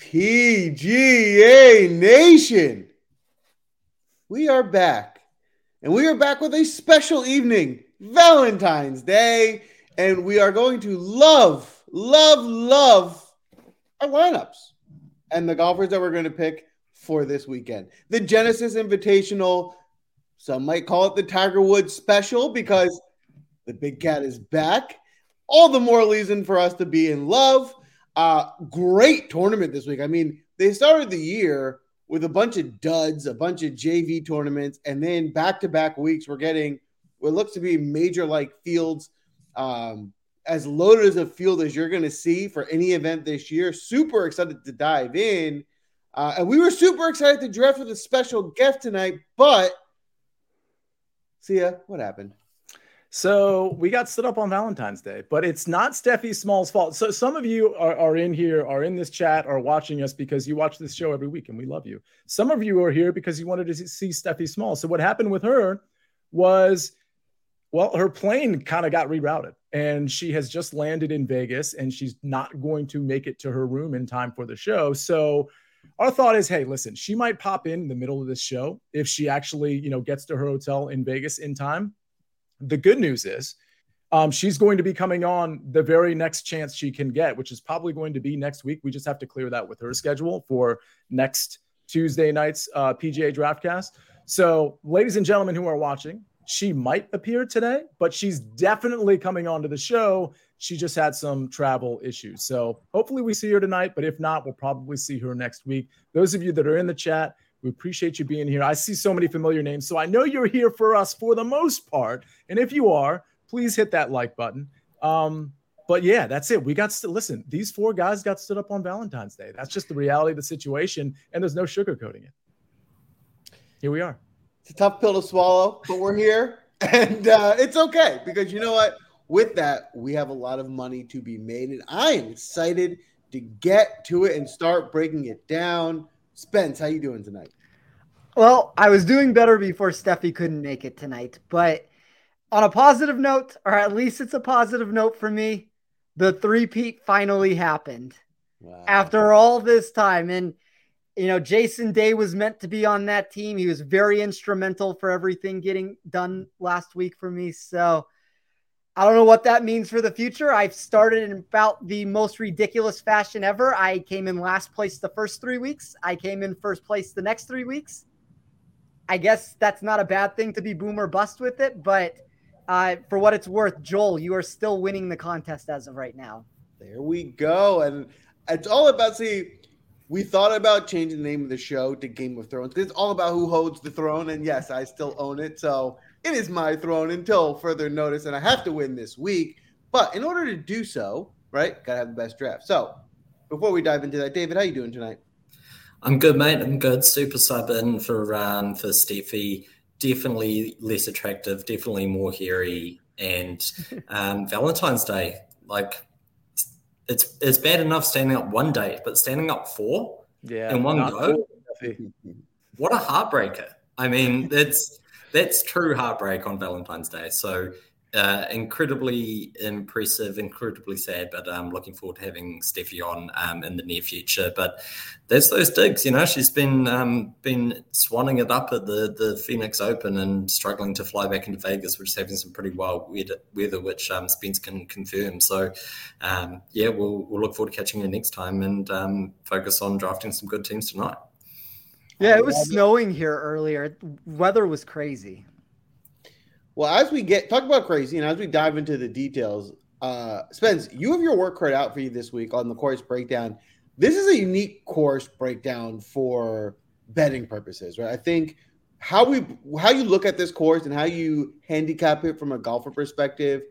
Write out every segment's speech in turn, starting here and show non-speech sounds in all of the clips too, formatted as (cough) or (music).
PGA Nation, we are back. And we are back with a special evening, Valentine's Day. And we are going to love, love, love our lineups and the golfers that we're going to pick for this weekend. The Genesis Invitational, some might call it the Tiger Woods special because the big cat is back. All the more reason for us to be in love. Uh, great tournament this week. I mean, they started the year with a bunch of duds, a bunch of JV tournaments, and then back to back weeks, we're getting what looks to be major like fields. Um, as loaded as a field as you're going to see for any event this year. Super excited to dive in. Uh, and we were super excited to draft with a special guest tonight, but see ya, what happened? So we got stood up on Valentine's Day, but it's not Steffi Small's fault. So some of you are, are in here, are in this chat, are watching us because you watch this show every week and we love you. Some of you are here because you wanted to see Steffi Small. So what happened with her was, well, her plane kind of got rerouted and she has just landed in Vegas and she's not going to make it to her room in time for the show. So our thought is, hey, listen, she might pop in, in the middle of this show if she actually, you know, gets to her hotel in Vegas in time the good news is um, she's going to be coming on the very next chance she can get, which is probably going to be next week. We just have to clear that with her schedule for next Tuesday night's uh, PGA Draftcast. So, ladies and gentlemen who are watching, she might appear today, but she's definitely coming on to the show. She just had some travel issues. So, hopefully, we see her tonight. But if not, we'll probably see her next week. Those of you that are in the chat, we appreciate you being here. I see so many familiar names, so I know you're here for us for the most part. And if you are, please hit that like button. Um, but yeah, that's it. We got to listen. These four guys got stood up on Valentine's Day. That's just the reality of the situation, and there's no sugarcoating it. Here we are. It's a tough pill to swallow, but we're here, (laughs) and uh, it's okay because you know what? With that, we have a lot of money to be made, and I am excited to get to it and start breaking it down. Spence, how you doing tonight? Well, I was doing better before Steffi couldn't make it tonight, but on a positive note, or at least it's a positive note for me, the three-peat finally happened wow. after all this time. And you know, Jason Day was meant to be on that team. He was very instrumental for everything getting done last week for me. So I don't know what that means for the future. I've started in about the most ridiculous fashion ever. I came in last place the first three weeks. I came in first place the next three weeks. I guess that's not a bad thing to be boom or bust with it, but uh, for what it's worth, Joel, you are still winning the contest as of right now. There we go. And it's all about, see, we thought about changing the name of the show to Game of Thrones it's all about who holds the throne. And yes, I still own it. So it is my throne until further notice, and I have to win this week. But in order to do so, right, gotta have the best draft. So before we dive into that, David, how you doing tonight? I'm good, mate. I'm good. Super sub in for um for Steffi. Definitely less attractive, definitely more hairy. And um, (laughs) Valentine's Day, like it's it's bad enough standing up one day, but standing up four yeah, in one go. What a heartbreaker. I mean, it's that's true heartbreak on Valentine's Day. So uh, incredibly impressive, incredibly sad, but I'm um, looking forward to having Steffi on um, in the near future. But there's those digs, you know. She's been um, been swanning it up at the the Phoenix Open and struggling to fly back into Vegas, which is having some pretty wild weather, which um, Spence can confirm. So um, yeah, we'll we'll look forward to catching her next time and um, focus on drafting some good teams tonight. Yeah, it was snowing here earlier. Weather was crazy. Well, as we get talk about crazy, and as we dive into the details, uh, Spence, you have your work cut out for you this week on the course breakdown. This is a unique course breakdown for betting purposes, right? I think how we how you look at this course and how you handicap it from a golfer perspective,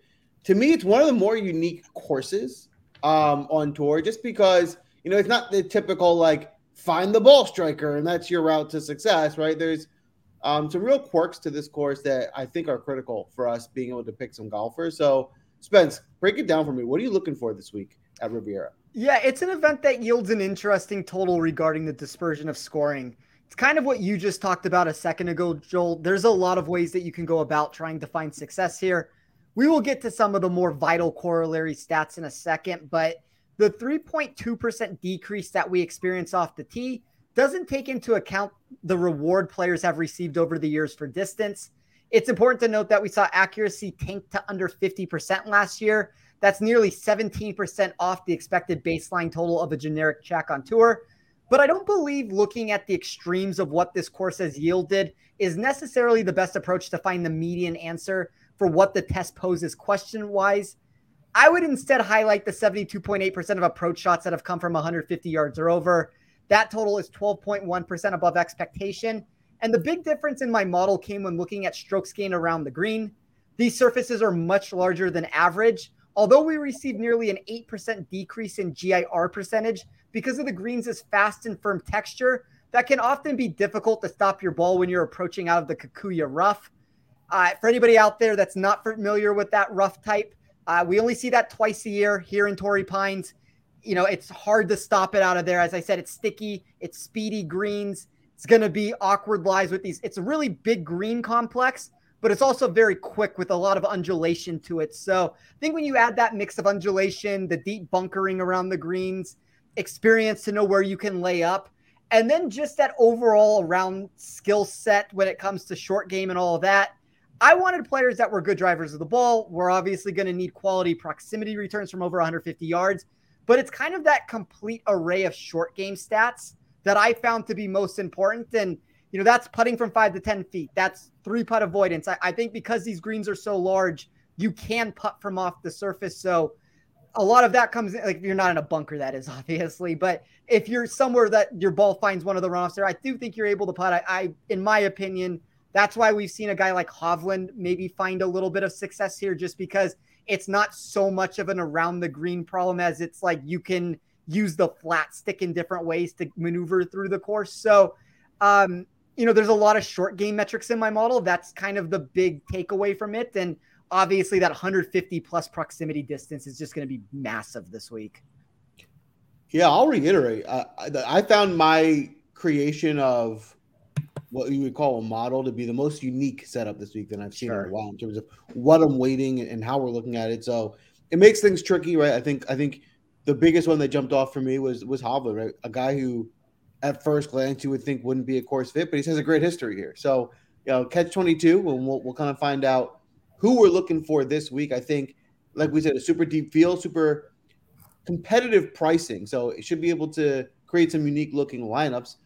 to me, it's one of the more unique courses um, on tour, just because you know it's not the typical like find the ball striker, and that's your route to success, right? There's um, some real quirks to this course that I think are critical for us being able to pick some golfers. So, Spence, break it down for me. What are you looking for this week at Riviera? Yeah, it's an event that yields an interesting total regarding the dispersion of scoring. It's kind of what you just talked about a second ago, Joel. There's a lot of ways that you can go about trying to find success here. We will get to some of the more vital corollary stats in a second, but the 3.2% decrease that we experience off the tee doesn't take into account the reward players have received over the years for distance. It's important to note that we saw accuracy tank to under 50% last year. That's nearly 17% off the expected baseline total of a generic check on tour. But I don't believe looking at the extremes of what this course has yielded is necessarily the best approach to find the median answer for what the test poses question wise. I would instead highlight the 72.8% of approach shots that have come from 150 yards or over. That total is 12.1% above expectation. And the big difference in my model came when looking at strokes gained around the green. These surfaces are much larger than average. Although we received nearly an 8% decrease in GIR percentage because of the greens' fast and firm texture, that can often be difficult to stop your ball when you're approaching out of the Kikuyu rough. Uh, for anybody out there that's not familiar with that rough type, uh, we only see that twice a year here in Torrey Pines. You know, it's hard to stop it out of there. As I said, it's sticky, it's speedy greens. It's going to be awkward lies with these. It's a really big green complex, but it's also very quick with a lot of undulation to it. So I think when you add that mix of undulation, the deep bunkering around the greens, experience to know where you can lay up, and then just that overall around skill set when it comes to short game and all of that. I wanted players that were good drivers of the ball. We're obviously going to need quality proximity returns from over 150 yards, but it's kind of that complete array of short game stats that I found to be most important. And, you know, that's putting from five to 10 feet. That's three putt avoidance. I, I think because these greens are so large, you can putt from off the surface. So, a lot of that comes in, like if you're not in a bunker, that is (laughs) obviously, but if you're somewhere that your ball finds one of the runoffs there, I do think you're able to putt. I, I, in my opinion, that's why we've seen a guy like Hovland maybe find a little bit of success here, just because it's not so much of an around the green problem as it's like you can use the flat stick in different ways to maneuver through the course. So, um, you know, there's a lot of short game metrics in my model. That's kind of the big takeaway from it. And obviously that 150 plus proximity distance is just going to be massive this week. Yeah, I'll reiterate. Uh, I found my creation of what you would call a model to be the most unique setup this week that I've seen sure. in a while in terms of what I'm weighting and how we're looking at it. So it makes things tricky, right? I think I think the biggest one that jumped off for me was was Hovland, right? A guy who at first glance you would think wouldn't be a course fit, but he has a great history here. So you know, catch 22, and we'll, we'll kind of find out who we're looking for this week. I think, like we said, a super deep field, super competitive pricing. So it should be able to create some unique looking lineups.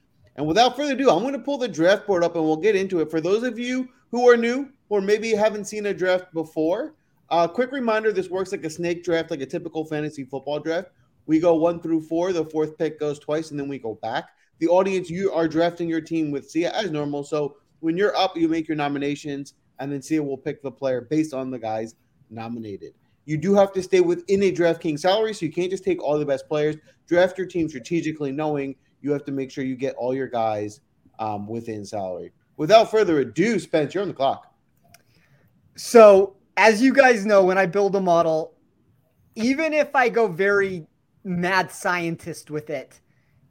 And without further ado, I'm going to pull the draft board up and we'll get into it. For those of you who are new or maybe haven't seen a draft before, a uh, quick reminder this works like a snake draft, like a typical fantasy football draft. We go one through four. The fourth pick goes twice, and then we go back. The audience, you are drafting your team with Sia as normal. So when you're up, you make your nominations and then Sia will pick the player based on the guys nominated. You do have to stay within a DraftKings salary, so you can't just take all the best players. Draft your team strategically, knowing you have to make sure you get all your guys um, within salary. Without further ado, Spence, you're on the clock. So, as you guys know, when I build a model, even if I go very mad scientist with it,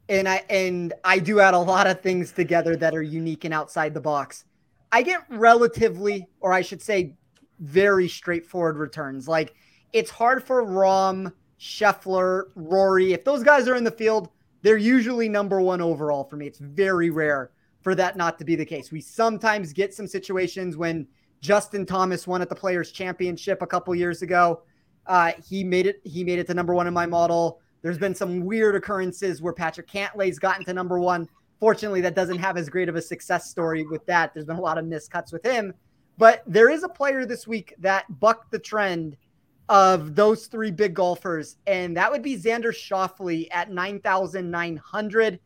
and I and I do add a lot of things together that are unique and outside the box, I get relatively, or I should say, very straightforward returns. Like it's hard for Rahm, Scheffler, Rory. If those guys are in the field, they're usually number one overall for me. It's very rare for that not to be the case. We sometimes get some situations when Justin Thomas won at the Players Championship a couple years ago. Uh, he made it. He made it to number one in my model. There's been some weird occurrences where Patrick Cantlay's gotten to number one. Fortunately, that doesn't have as great of a success story with that. There's been a lot of miscuts with him. But there is a player this week that bucked the trend of those three big golfers, and that would be Xander Schauffele at 9,900.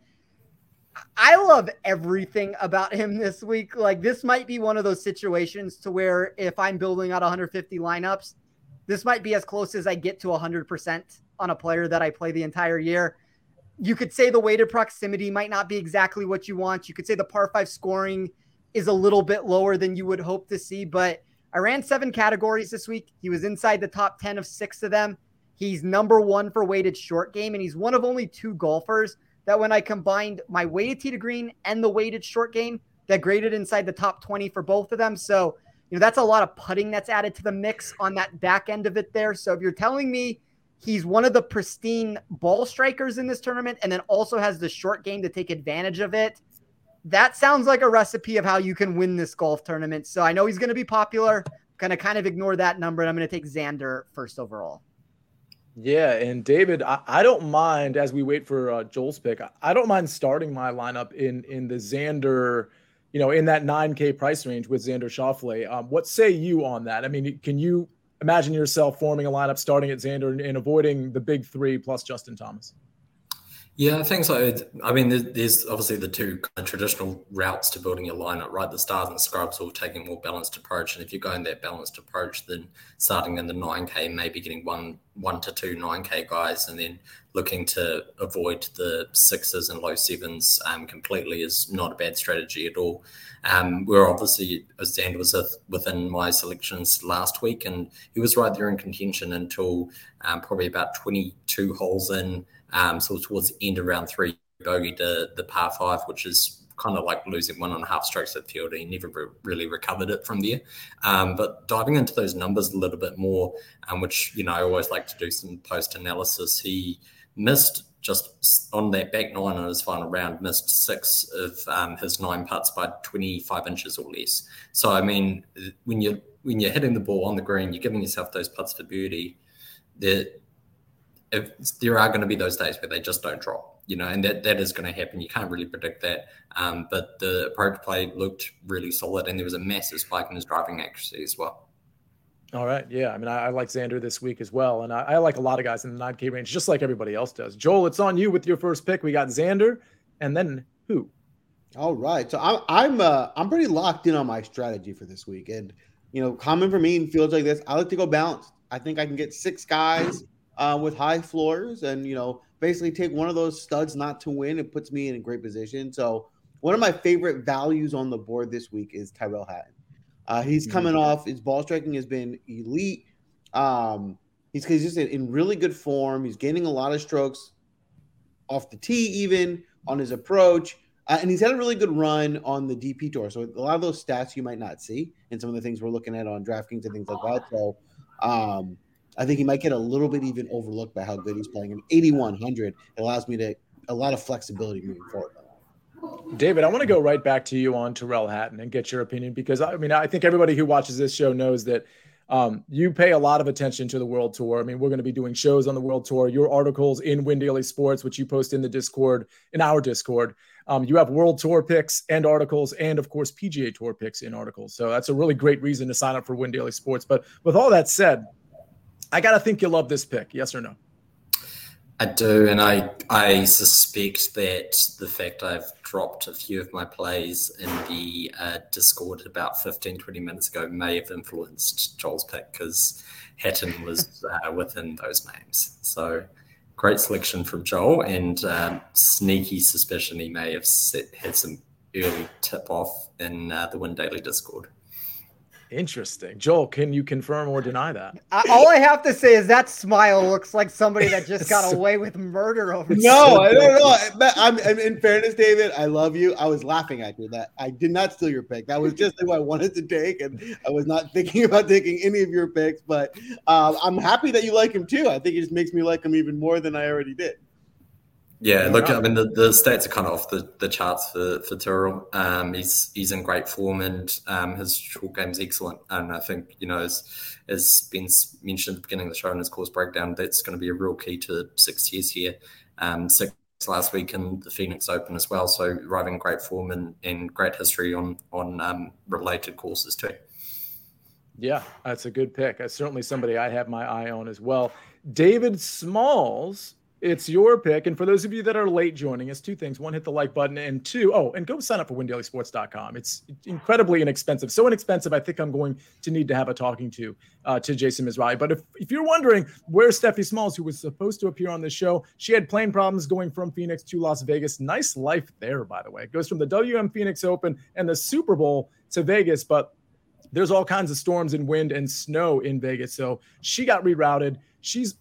I love everything about him this week. Like, this might be one of those situations to where if I'm building out 150 lineups, this might be as close as I get to 100% on a player that I play the entire year you could say the weighted proximity might not be exactly what you want. You could say the par five scoring is a little bit lower than you would hope to see, but I ran seven categories this week. He was inside the top 10 of six of them. He's number one for weighted short game, and he's one of only two golfers that when I combined my weighted tee to green and the weighted short game, that graded inside the top 20 for both of them. So, you know, that's a lot of putting that's added to the mix on that back end of it there. So if you're telling me He's one of the pristine ball strikers in this tournament and then also has the short game to take advantage of it. That sounds like a recipe of how you can win this golf tournament. So I know he's going to be popular. Going to kind of ignore that number. And I'm going to take Xander first overall. Yeah, and David, I, I don't mind as we wait for uh, Joel's pick. I, I don't mind starting my lineup in in the Xander, you know, in that 9K price range with Xander Schauffele. Um, what say you on that? I mean, can you imagine yourself forming a lineup starting at Xander and, and avoiding the big three plus Justin Thomas? Yeah, I think so. I mean, there's obviously the two kind of traditional routes to building your lineup, right? The stars and scrubs all taking a more balanced approach, and if you're going that balanced approach, then starting in the 9k, maybe getting one one to two 9k guys, and then looking to avoid the sixes and low sevens um, completely is not a bad strategy at all. Um, we're obviously Xander was within my selections last week, and he was right there in contention until um, probably about 22 holes in. Um, so towards the end of round three, bogey to the par five, which is kind of like losing one and a half strokes at field. He never re- really recovered it from there. Um, but diving into those numbers a little bit more, um, which, you know, I always like to do some post analysis, he missed just on that back nine in his final round, missed six of um, his nine putts by 25 inches or less. So, I mean, when you're, when you're hitting the ball on the green, you're giving yourself those putts for beauty. That if there are going to be those days where they just don't drop, you know, and that, that is going to happen. You can't really predict that. Um, but the approach play looked really solid, and there was a massive spike in his driving accuracy as well. All right. Yeah. I mean, I, I like Xander this week as well. And I, I, like a lot of guys in the 9K range, just like everybody else does. Joel, it's on you with your first pick. We got Xander and then who? All right. So I'm I'm uh, I'm pretty locked in on my strategy for this week. And you know, common for me in fields like this, I like to go balanced. I think I can get six guys uh, with high floors and, you know, basically take one of those studs not to win. It puts me in a great position. So, one of my favorite values on the board this week is Tyrrell Hatton. Uh, he's mm-hmm. coming mm-hmm. off, his ball striking has been elite. Um, he's, he's just in really good form. He's gaining a lot of strokes off the tee, even on his approach. Uh, and he's had a really good run on the DP tour. So a lot of those stats you might not see, and some of the things we're looking at on DraftKings and things like that. So um, I think he might get a little bit even overlooked by how good he's playing. And 8100 allows me to a lot of flexibility moving forward. David, I want to go right back to you on Tyrrell Hatton and get your opinion because I mean I think everybody who watches this show knows that um, you pay a lot of attention to the World Tour. I mean, we're going to be doing shows on the World Tour. Your articles in Win Daily Sports, which you post in the Discord, in our Discord. Um, you have World Tour picks and articles, and of course PGA Tour picks in articles. So that's a really great reason to sign up for Win Daily Sports. But with all that said, I gotta think you love this pick. Yes or no? I do, and I I suspect that the fact I've dropped a few of my plays in the uh, Discord about 15, 20 minutes ago may have influenced Joel's pick because Hatton was (laughs) uh, within those names. So great selection from Joel, and um, sneaky suspicion he may have set, had some early tip off in uh, the Win Daily Discord. Interesting. Joel, can you confirm or deny that? I, all I have to say is that smile looks like somebody that just got (laughs) away with murder over. No, I don't know. I'm, I'm, in fairness, David, I love you. I was laughing at you. That I did not steal your pick. That was just who I wanted to take, and I was not thinking (laughs) about taking any of your picks. But uh, I'm happy that you like him too. I think it just makes me like him even more than I already did. Yeah, look, I mean the, the stats are kind of off the, the charts for for Tyrrell. Um, he's he's in great form and um, his short game is excellent. And I think you know as as Ben mentioned at the beginning of the show in his course breakdown, that's going to be a real key to success here. Um, six last week in the Phoenix Open as well, so arriving in great form and, and great history on on um, related courses too. Yeah, that's a good pick. That's certainly somebody I have my eye on as well. David Smalls it's your pick. And for those of you that are late joining us, two things. One, hit the like button. And two, oh, and go sign up for windailysports.com. It's incredibly inexpensive. So inexpensive, I think I'm going to need to have a talking to uh, to Jason Mizrahi. But if, if you're wondering where Steffi Smalls, who was supposed to appear on this show, she had plane problems going from Phoenix to Las Vegas. Nice life there, by the way. It goes from the WM Phoenix Open and the Super Bowl to Vegas. But there's all kinds of storms and wind and snow in Vegas. So she got rerouted. She's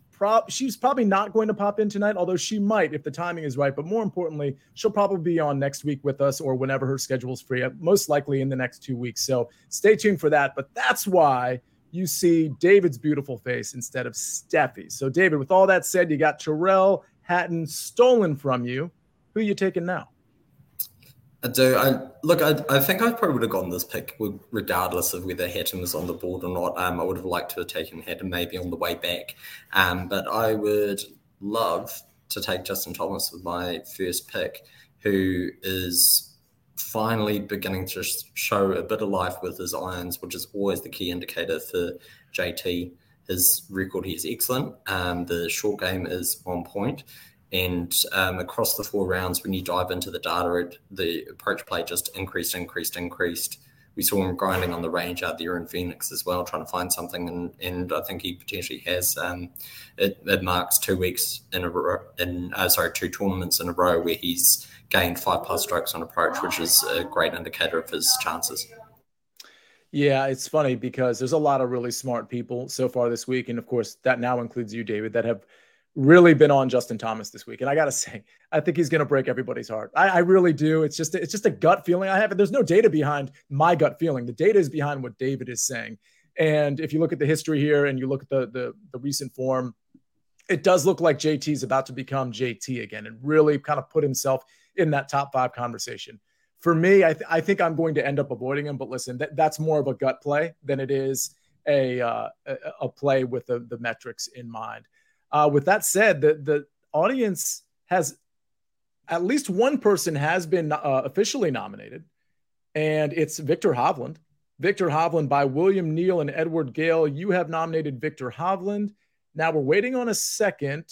She's probably not going to pop in tonight, although she might if the timing is right. But more importantly, she'll probably be on next week with us or whenever her schedule is free, uh, most likely in the next two weeks. So stay tuned for that. But that's why you see David's beautiful face instead of Steffi. So, David, with all that said, you got Tyrrell Hatton stolen from you. Who you taking now? I do. I look. I, I think I probably would have gotten this pick regardless of whether Hatton was on the board or not. Um, I would have liked to have taken Hatton maybe on the way back. Um, but I would love to take Justin Thomas with my first pick, who is finally beginning to show a bit of life with his irons, which is always the key indicator for JT. His record here is excellent. Um, the short game is on point. And um, across the four rounds, when you dive into the data, it, the approach play just increased, increased, increased. We saw him grinding on the range out there in Phoenix as well, trying to find something, and, and I think he potentially has. Um, it, it, marks two weeks in a row, in uh, sorry, two tournaments in a row where he's gained five plus strokes on approach, which is a great indicator of his chances. Yeah, it's funny because there's a lot of really smart people so far this week, and of course that now includes you, David, that have really been on Justin Thomas this week. And I got to (laughs) say, I think he's to break everybody's heart. I, I, really do. It's just, it's just a gut feeling I have. And there's no data behind my gut feeling. The data is behind what David is saying. And if you look at the history here and you look at the, the, the recent form, it does look like JT is about to become JT again and really kind of put himself in that top five conversation. For me, I, th- I think I'm going to end up avoiding him. But listen, that, that's more of a gut play than it is a, uh, a, a play with the, the metrics in mind. Uh, with that said, the the audience has at least one person has been uh, officially nominated, and it's Viktor Hovland. Viktor Hovland by William Neal and Edward Gale. You have nominated Viktor Hovland. Now we're waiting on a second.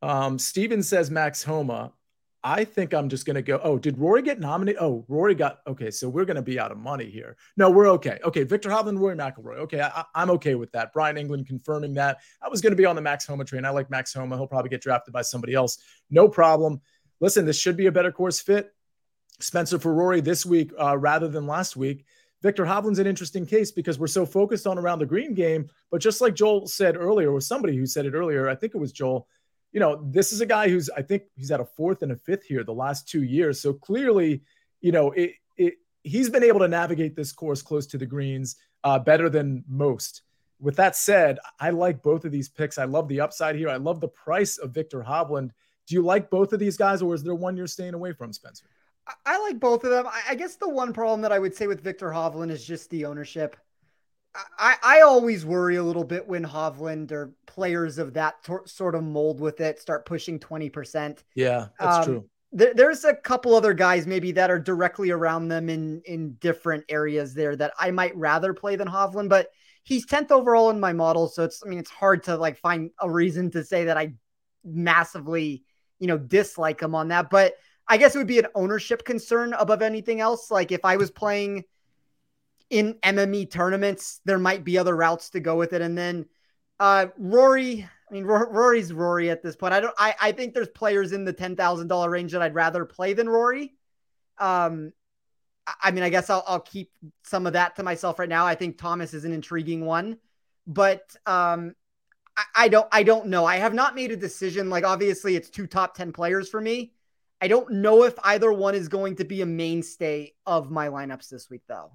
Um, Steven says Max Homa. I think I'm just going to go. Oh, did Rory get nominated? Oh, Rory got. Okay, so we're going to be out of money here. No, we're okay. Okay, Viktor Hovland, Rory McIlroy. Okay, I, am okay with that. Brian England confirming that. I was going to be on the Max Homa train. I like Max Homa. He'll probably get drafted by somebody else. No problem. Listen, this should be a better course fit. Spencer for Rory this week uh, rather than last week. Viktor Hovland's an interesting case because we're so focused on around the green game. But just like Joel said earlier, or somebody who said it earlier, I think it was Joel you know, this is a guy who's I think he's at a fourth and a fifth here the last two years. So clearly, you know, it, it he's been able to navigate this course close to the greens uh, better than most. With that said, I like both of these picks. I love the upside here. I love the price of Viktor Hovland. Do you like both of these guys, or is there one you're staying away from, Spencer? I like both of them. I guess the one problem that I would say with Viktor Hovland is just the ownership. I, I always worry a little bit when Hovland or players of that tor- sort of mold with it start pushing 20%. Yeah, that's um, true. There, there's a couple other guys maybe that are directly around them in, in different areas there that I might rather play than Hovland, but he's 10th overall in my model. So it's, I mean, it's hard to like find a reason to say that I massively, you know, dislike him on that. But I guess it would be an ownership concern above anything else. Like if I was playing in MME tournaments, there might be other routes to go with it. And then uh, Rory, I mean, R- Rory's Rory at this point. I don't, I, I think there's players in the $10,000 range that I'd rather play than Rory. Um, I mean, I guess I'll, I'll keep some of that to myself right now. I think Thomas is an intriguing one, but um, I, I don't, I don't know. I have not made a decision. Like, obviously, it's two top 10 players for me. I don't know if either one is going to be a mainstay of my lineups this week, though.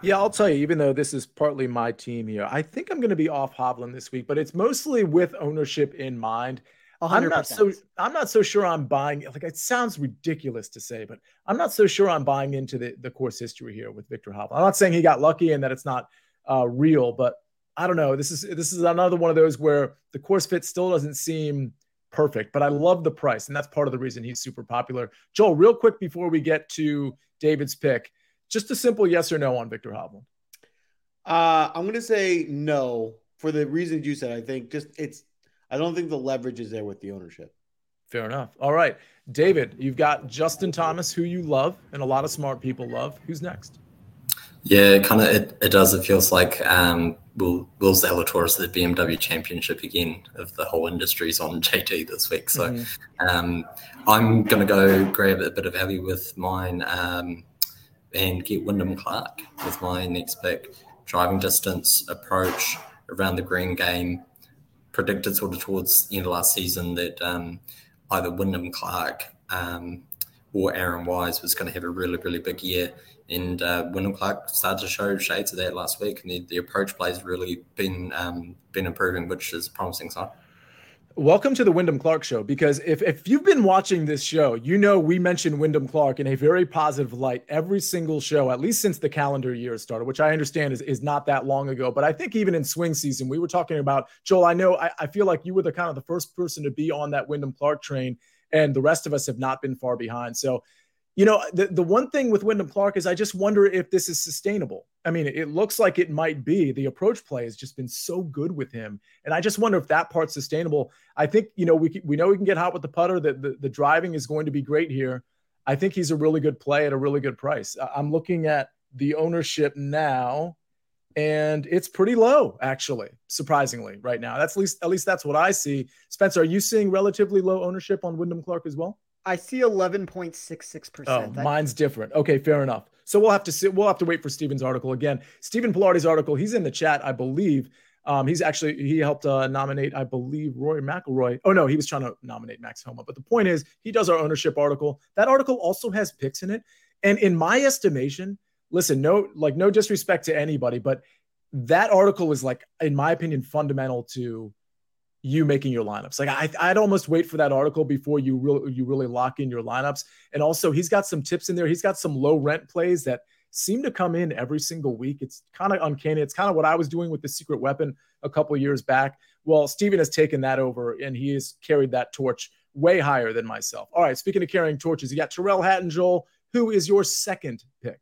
Yeah, I'll tell you, even though this is partly my team here, I think I'm going to be off Hovland this week, but it's mostly with ownership in mind. i am not so I'm not so sure I'm buying like it sounds ridiculous to say, but I'm not so sure I'm buying into the, the course history here with Viktor Hovland. I'm not saying he got lucky and that it's not uh, real, but I don't know. This is this is another one of those where the course fit still doesn't seem perfect, but I love the price, and that's part of the reason he's super popular. Joel, real quick before we get to David's pick, just a simple yes or no on Viktor Hovland. Uh, I'm going to say no for the reasons you said. I think just it's, I don't think the leverage is there with the ownership. Fair enough. All right. David, you've got Justin Thomas, who you love and a lot of smart people love. Who's next? Yeah, kind of. It, it does. It feels like um, Will Will Zalatoris the BMW Championship again of the whole industry's on (laughs) JT this week. So mm-hmm. um, I'm going to go grab a bit of value with mine. Um, and get Wyndham Clark with my next pick. Driving distance, approach around the green game. Predicted sort of towards the end of last season that um, either Wyndham Clark um, or Aaron Wise was going to have a really, really big year. And uh, Wyndham Clark started to show shades of that last week, and the, the approach play has really been um, been improving, which is a promising sign. Welcome to the Wyndham Clark Show. Because if, if you've been watching this show, you know we mention Wyndham Clark in a very positive light every single show, at least since the calendar year started, which I understand is, is not that long ago. But I think even in swing season, we were talking about Joel. I know I, I feel like you were the kind of the first person to be on that Wyndham Clark train, and the rest of us have not been far behind. So you know, the, the one thing with Wyndham Clark is I just wonder if this is sustainable. I mean, it looks like it might be. The approach play has just been so good with him. And I just wonder if that part's sustainable. I think, you know, we, we know we can get hot with the putter, that the, the driving is going to be great here. I think he's a really good play at a really good price. I'm looking at the ownership now and it's pretty low actually surprisingly right now that's at least at least that's what i see spencer are you seeing relatively low ownership on wyndham clark as well I see 11.66%. Oh, mine's different. Okay, fair enough. So we'll have to see, we'll have to wait for Stephen's article again. Stephen Pilardi's article, he's in the chat, I believe. Um, he's actually he helped uh, nominate, I believe, Roy McIlroy. Oh no, he was trying to nominate Max Homa. But the point is, he does our ownership article. That article also has picks in it, and in my estimation, listen, no, like no disrespect to anybody, but that article is like, in my opinion, fundamental to you making your lineups. Like I, I'd almost wait for that article before you really you really lock in your lineups. And also, he's got some tips in there. He's got some low rent plays that seem to come in every single week. It's kind of uncanny. It's kind of what I was doing with the secret weapon a couple years back. Well, Steven has taken that over and he has carried that torch way higher than myself. All right, speaking of carrying torches, you got Tyrrell Hatton, Joel. Who is your second pick?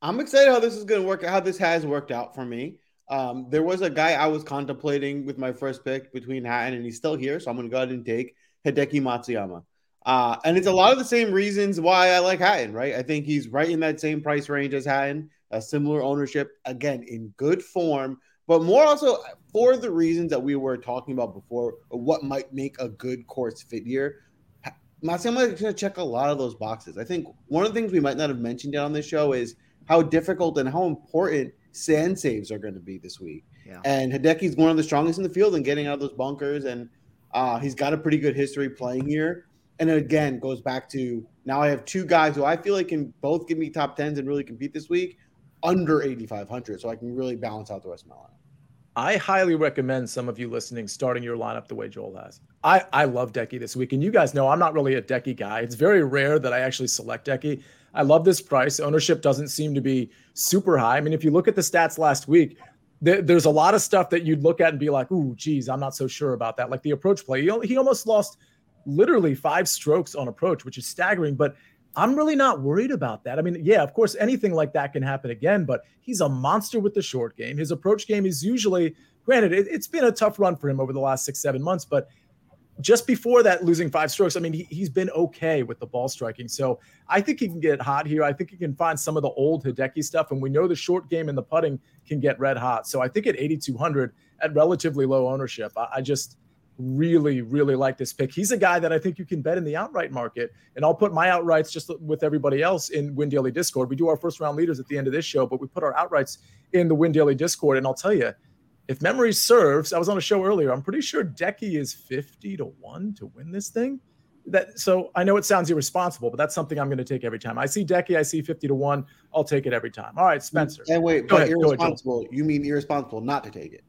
I'm excited how this is going to work. How this has worked out for me. Um, there was a guy I was contemplating with my first pick between Hatton, and he's still here, so I'm going to go ahead and take Hideki Matsuyama. Uh, and it's a lot of the same reasons why I like Hatton, right? I think he's right in that same price range as Hatton, a similar ownership, again, in good form, but more also for the reasons that we were talking about before, what might make a good course fit here. Matsuyama is going to check a lot of those boxes. I think one of the things we might not have mentioned yet on this show is how difficult and how important sand saves are going to be this week. Yeah. And Hideki's one of the strongest in the field in getting out of those bunkers, and uh, he's got a pretty good history playing here. And again, goes back to now I have two guys who I feel like can both give me top tens and really compete this week under 8,500, so I can really balance out the rest of my lineup. I highly recommend some of you listening starting your lineup the way Joel has. I, I love Decky this week. And you guys know I'm not really a Decky guy. It's very rare that I actually select Decky. I love this price. Ownership doesn't seem to be super high. I mean, if you look at the stats last week, th- there's a lot of stuff that you'd look at and be like, "Ooh, geez, I'm not so sure about that." Like the approach play, he, he almost lost literally five strokes on approach, which is staggering. But I'm really not worried about that. I mean, yeah, of course, anything like that can happen again, but he's a monster with the short game. His approach game is usually, granted, it, has been a tough run for him over the last six, seven months, but just before that losing five strokes, I mean, he, has been okay with the ball striking. So I think he can get hot here. I think he can find some of the old Hideki stuff. And we know the short game and the putting can get red hot. So I think at 8,200 at relatively low ownership, I, I just really, really like this pick. He's a guy that I think you can bet in the outright market. And I'll put my outrights just with everybody else in Win Daily Discord. We do our first round leaders at the end of this show, but we put our outrights in the Win Daily Discord. And I'll tell you, if memory serves, I was on a show earlier. I'm pretty sure Decky is 50 to 1 to win this thing. That so I know it sounds irresponsible, but that's something I'm going to take every time. I see Decky, I see 50 to 1. I'll take it every time. All right, Spencer. And wait, go but ahead, irresponsible, you mean irresponsible not to take it?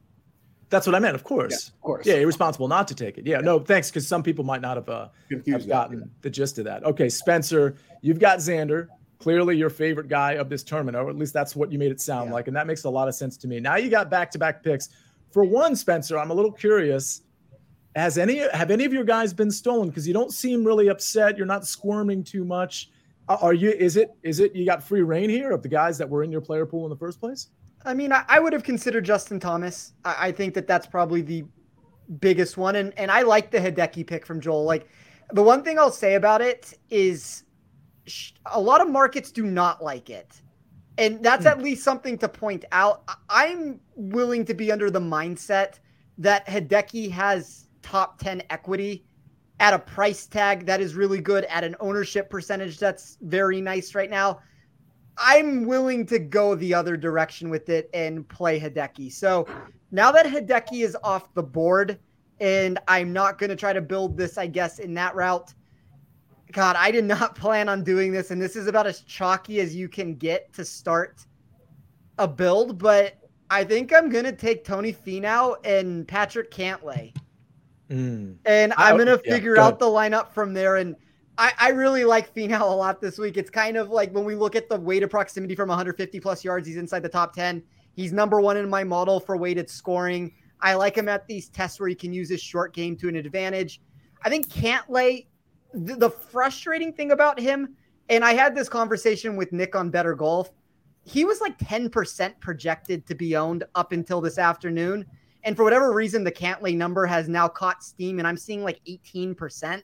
That's what I meant, of course. Yeah, of course. Yeah, irresponsible not to take it. Yeah, yeah. no, thanks, because some people might not have, uh, have gotten that, yeah. the gist of that. Okay, Spencer, you've got Xander clearly your favorite guy of this tournament, or at least that's what you made it sound yeah. like. And that makes a lot of sense to me. Now you got back to back picks. For one, Spencer, I'm a little curious. Has any have any of your guys been stolen? Because you don't seem really upset. You're not squirming too much. Are you? Is it? Is it? You got free reign here of the guys that were in your player pool in the first place? I mean, I, I would have considered Justin Thomas. I, I, think that that's probably the biggest one, and and I like the Hideki pick from Joel. Like the one thing I'll say about it is a lot of markets do not like it. And that's hmm. at least something to point out. I'm willing to be under the mindset that Hideki has top 10 equity at a price tag that is really good, at an ownership percentage that's very nice right now. I'm willing to go the other direction with it and play Hideki. So now that Hideki is off the board, and I'm not going to try to build this, I guess, in that route God, I did not (laughs) plan on doing this, and this is about as chalky as you can get to start a build, but I think I'm gonna take Tony Finau and Patrick Cantlay. Mm. And I'm gonna yeah, figure go out the lineup from there. And I, I really like Finau a lot this week. It's kind of like when we look at the weighted proximity from 150 plus yards, he's inside the top 10. He's number one in my model for weighted scoring. I like him at these tests where he can use his short game to an advantage. I think Cantlay, the, the frustrating thing about him, and I had this conversation with Nick on Better Golf. He was like 10% projected to be owned up until this afternoon. And for whatever reason, the Cantlay number has now caught steam, and I'm seeing like 18%.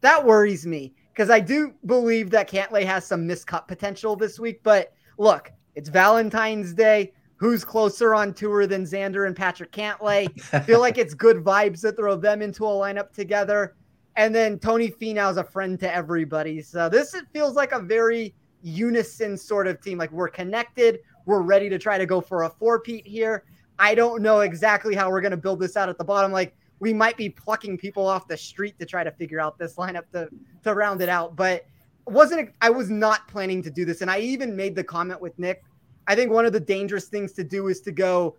That worries me because I do believe that Cantlay has some miscut potential this week. But look, it's Valentine's Day. Who's closer on tour than Xander and Patrick Cantlay? I (laughs) feel like it's good vibes to throw them into a lineup together. And then Tony Finau's a friend to everybody. So this feels like a very unison sort of team. Like we're connected. We're ready to try to go for a four-peat here. I don't know exactly how we're going to build this out at the bottom. Like we might be plucking people off the street to try to figure out this lineup to to round it out. But wasn't I was not planning to do this, and I even made the comment with Nick. I think one of the dangerous things to do is to go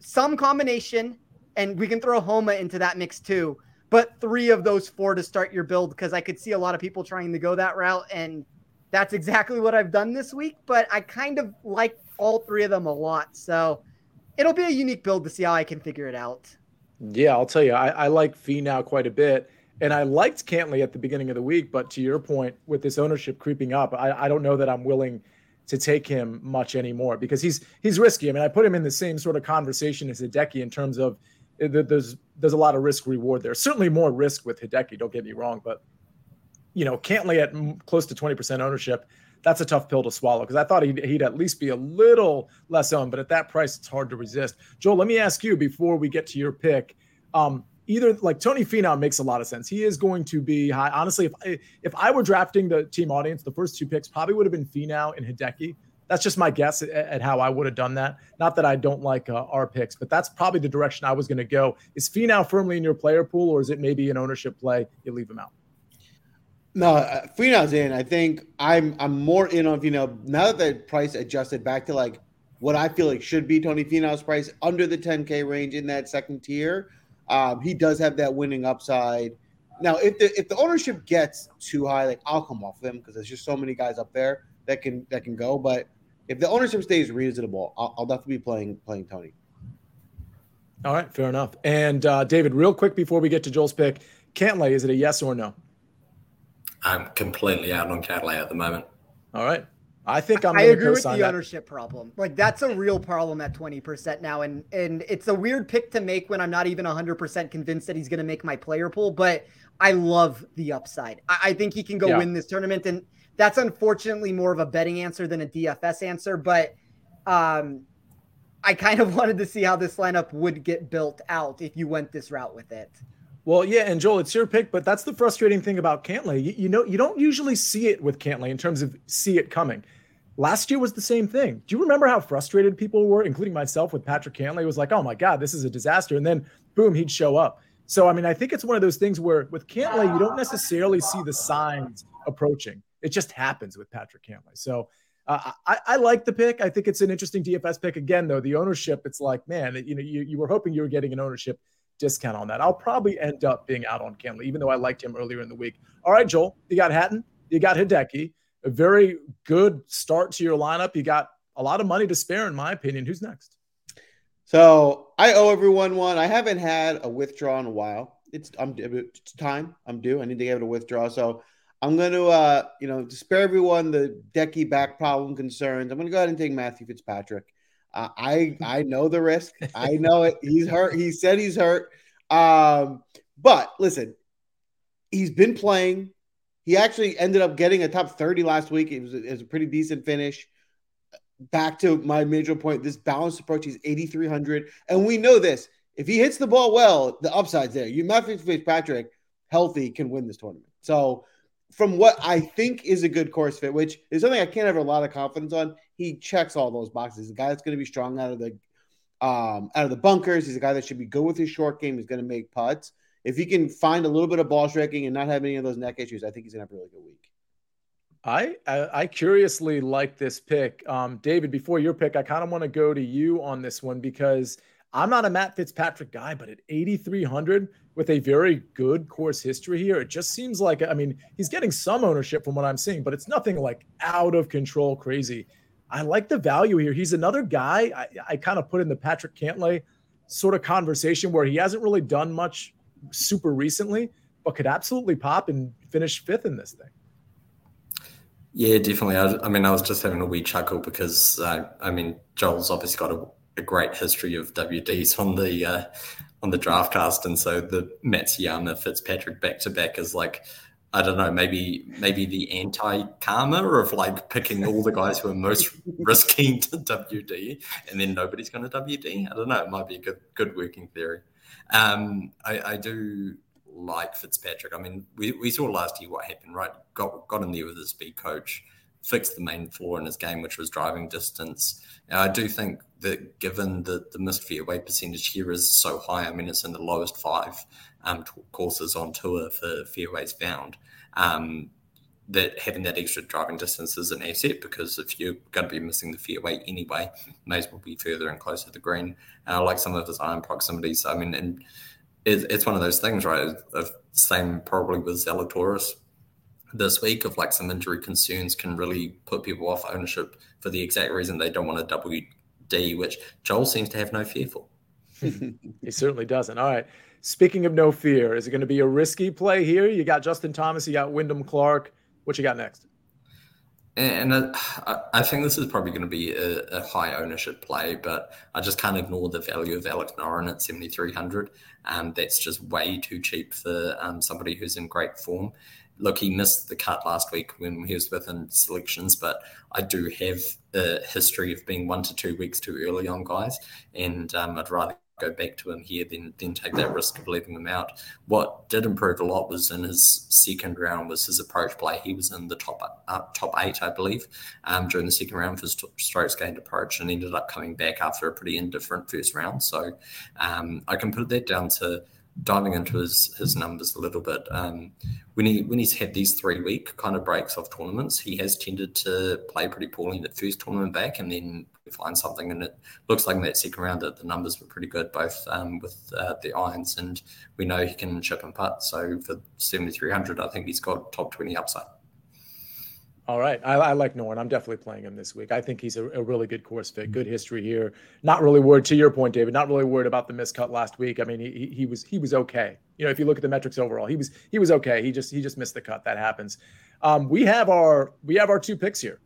some combination, and we can throw Homa into that mix too. But three of those four to start your build because I could see a lot of people trying to go that route, and that's exactly what I've done this week. But I kind of like all three of them a lot, so it'll be a unique build to see how I can figure it out. Yeah, I'll tell you, I, I like now quite a bit. And I liked Cantlay at the beginning of the week, but to your point, with this ownership creeping up, I, I don't know that I'm willing to take him much anymore because he's he's risky. I mean, I put him in the same sort of conversation as Hideki in terms of eh, there's there's a lot of risk reward there. Certainly more risk with Hideki. Don't get me wrong, but you know, Cantlay at close to 20% ownership that's a tough pill to swallow because I thought he'd, he'd at least be a little less owned, but at that price, it's hard to resist. Joel, let me ask you before we get to your pick. Um, either like Tony Finau makes a lot of sense. He is going to be high. Honestly, if I, if I were drafting the team audience, the first two picks probably would have been Finau and Hideki. That's just my guess at, at how I would have done that. Not that I don't like uh, our picks, but that's probably the direction I was going to go. Is Finau firmly in your player pool, or is it maybe an ownership play? You leave him out. No, uh, Finau's in. I think I'm I'm more in on Finau now that the price adjusted back to like what I feel like should be Tony Finau's price under the 10k range in that second tier. Um, he does have that winning upside. Now, if the if the ownership gets too high, like I'll come off them because there's just so many guys up there that can that can go. But if the ownership stays reasonable, I'll, I'll definitely be playing playing Tony. All right, fair enough. And uh, David, real quick before we get to Joel's pick, Cantlay, is it a yes or no? I'm completely out on Cantlay at the moment. All right. I think I'm. I agree with the that. ownership problem. Like that's a real problem at 20% now, and and it's a weird pick to make when I'm not even 100% convinced that he's going to make my player pool. But I love the upside. I, I think he can go yeah. win this tournament, and that's unfortunately more of a betting answer than a DFS answer. But um, I kind of (laughs) wanted to see how this lineup would get built out if you went this route with it. Well, yeah, and Joel, it's your pick, but that's the frustrating thing about Cantlay. You, you know, you don't usually see it with Cantlay in terms of see it coming. Last year was the same thing. Do you remember how frustrated people were, including myself, with Patrick Cantlay? It was like, oh my God, this is a disaster. And then boom, he'd show up. So, I mean, I think it's one of those things where with Cantlay, you don't necessarily see the signs approaching. It just happens with Patrick Cantlay. So, uh, I, I, like the pick. I think it's an interesting DFS pick. Again, though, the ownership, it's like, man, you know, you, you were hoping you were getting an ownership discount on that. I'll probably end up being out on Cantlay, even though I liked him earlier in the week. All right, Joel, you got Hatton, you got Hideki, a very good start to your lineup. You got a lot of money to spare, in my opinion. Who's next? So I owe everyone one. I haven't had a withdrawal in a while. It's I'm it's time. I'm due. I need to get it a withdrawal. So I'm going to, uh, you know, to spare everyone the decky back problem concerns. I'm going to go ahead and take Matthew Fitzpatrick. Uh, I (laughs) I know the risk. I know it. He's hurt. He said he's hurt. Um, but listen, he's been playing. He actually ended up getting a top 30 last week. It was, it was a pretty decent finish. Back to my major point, this balanced approach, he's 8,300. And we know this. If he hits the ball well, the upside's there. You Matthew Fitzpatrick, healthy, can win this tournament. So from what I think is a good course fit, which is something I can't have a lot of confidence on, he checks all those boxes. The guy that's going to be strong out of the um, out of the bunkers. He's a guy that should be good with his short game. He's going to make putts. if he can find a little bit of ball striking and not have any of those neck issues, I think he's gonna have a really good week. I, I, I curiously like this pick, um, David. Before your pick, I kind of want to go to you on this one because I'm not a Matt Fitzpatrick guy, but at 8,300 with a very good course history here, it just seems like I mean he's getting some ownership from what I'm seeing, but it's nothing like out of control crazy. I like the value here. He's another guy I, I kind of put in the Patrick Cantlay sort of conversation where he hasn't really done much super recently, but could absolutely pop and finish fifth in this thing. Yeah, definitely. I, I, mean, I was just having a wee chuckle because uh, I mean, Joel's obviously got a, a, great history of WDs on the uh, on the draft cast, and so the Matsuyama Fitzpatrick back to back is like. I don't know, maybe maybe the anti karma of like picking all the guys who are most (laughs) risking to WD, and then nobody's going to WD. I don't know. It might be a good good working theory. Um, I, I do like Fitzpatrick. I mean, we, we saw last year what happened, right? Got got in there with his speed coach, fixed the main flaw in his game, which was driving distance. Now, I do think that given that the missed fairway percentage here is so high, I mean, it's in the lowest five um, courses on tour for fairways found. Um, that having that extra driving distance is an asset because if you're going to be missing the fairway anyway, may as well be further and closer to the green. Uh, like some of his iron proximities. I mean, and it, it's one of those things, right? Of same probably with Zalatoris this week of like some injury concerns can really put people off ownership for the exact reason they don't want a WD, which Joel seems to have no fear for. (laughs) he certainly doesn't. All right. Speaking of no fear, is it going to be a risky play here? You got Justin Thomas, you got Wyndham Clark. What you got next? And I, I think this is probably going to be a, a, high ownership play, but I just can't ignore the value of Alex Noren at 7,300. Um, that's just way too cheap for um, somebody who's in great form. Look, he missed the cut last week when he was within selections, but I do have a history of being one to two weeks too early on guys, and um, I'd rather go back to him here than then take that risk of leaving him out. What did improve a lot was in his second round was his approach play. He was in the top uh, top eight, I believe, um, during the second round for his strokes gained approach, and ended up coming back after a pretty indifferent first round. So um, I can put that down to diving into his his numbers a little bit. Um, when he when he's had these three week kind of breaks off tournaments, he has tended to play pretty poorly in the first tournament back, and then find something. And it looks like in that second round that the numbers were pretty good, both um, with uh, the irons, and we know he can chip and putt. So for 7,300, I think he's got top 20 upside. All right. I, I, like Noren. I'm definitely playing him this week. I think he's a, a, really good course fit, good history here. Not really worried, to your point, David, not really worried about the miscut last week. I mean, he, he was he was okay. You know, if you look at the metrics overall, he was he was okay. He just he just missed the cut. That happens. Um, we have our we have our two picks here.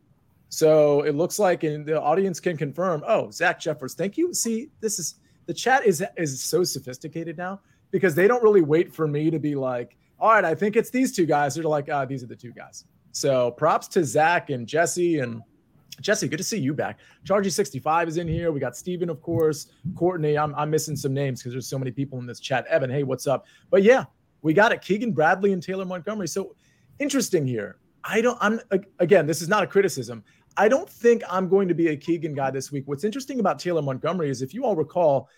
So it looks like, and the audience can confirm. Oh, Zach Jeffers, thank you. See, this is the chat is is so sophisticated now because they don't really wait for me to be like, all right, I think it's these two guys. They're like, ah, these are the two guys. So props to Zach and Jesse and Jesse. Good to see you back. Chargy sixty five is in here. We got Steven, of course. Courtney. I'm I'm missing some names because there's so many people in this chat. Evan, hey, what's up? But yeah, we got it. Keegan Bradley and Taylor Montgomery. So interesting here. I don't. I'm again. This is not a criticism. I don't think I'm going to be a Keegan guy this week. What's interesting about Taylor Montgomery is if you all recall,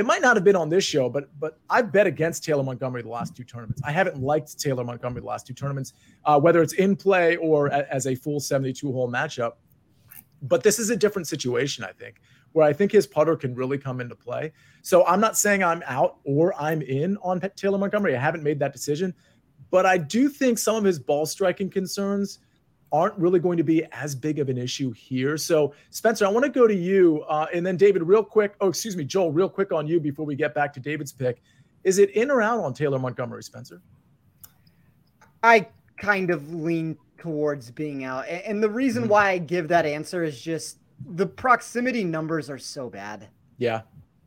it might not have been on this show, but but I've bet against Taylor Montgomery the last two tournaments. I haven't liked Taylor Montgomery the last two tournaments, uh, whether it's in play or a, as a full 72 hole matchup. But this is a different situation, I think, where I think his putter can really come into play. So I'm not saying I'm out or I'm in on Taylor Montgomery. I haven't made that decision, but I do think some of his ball striking concerns aren't really going to be as big of an issue here. So, Spencer, I want to go to you, uh, and then David, real quick. Oh, excuse me, Joel, real quick on you before we get back to David's pick. Is it in or out on Taylor Montgomery, Spencer? I kind of lean towards being out, and the reason mm-hmm. why I give that answer is just the proximity numbers are so bad. Yeah,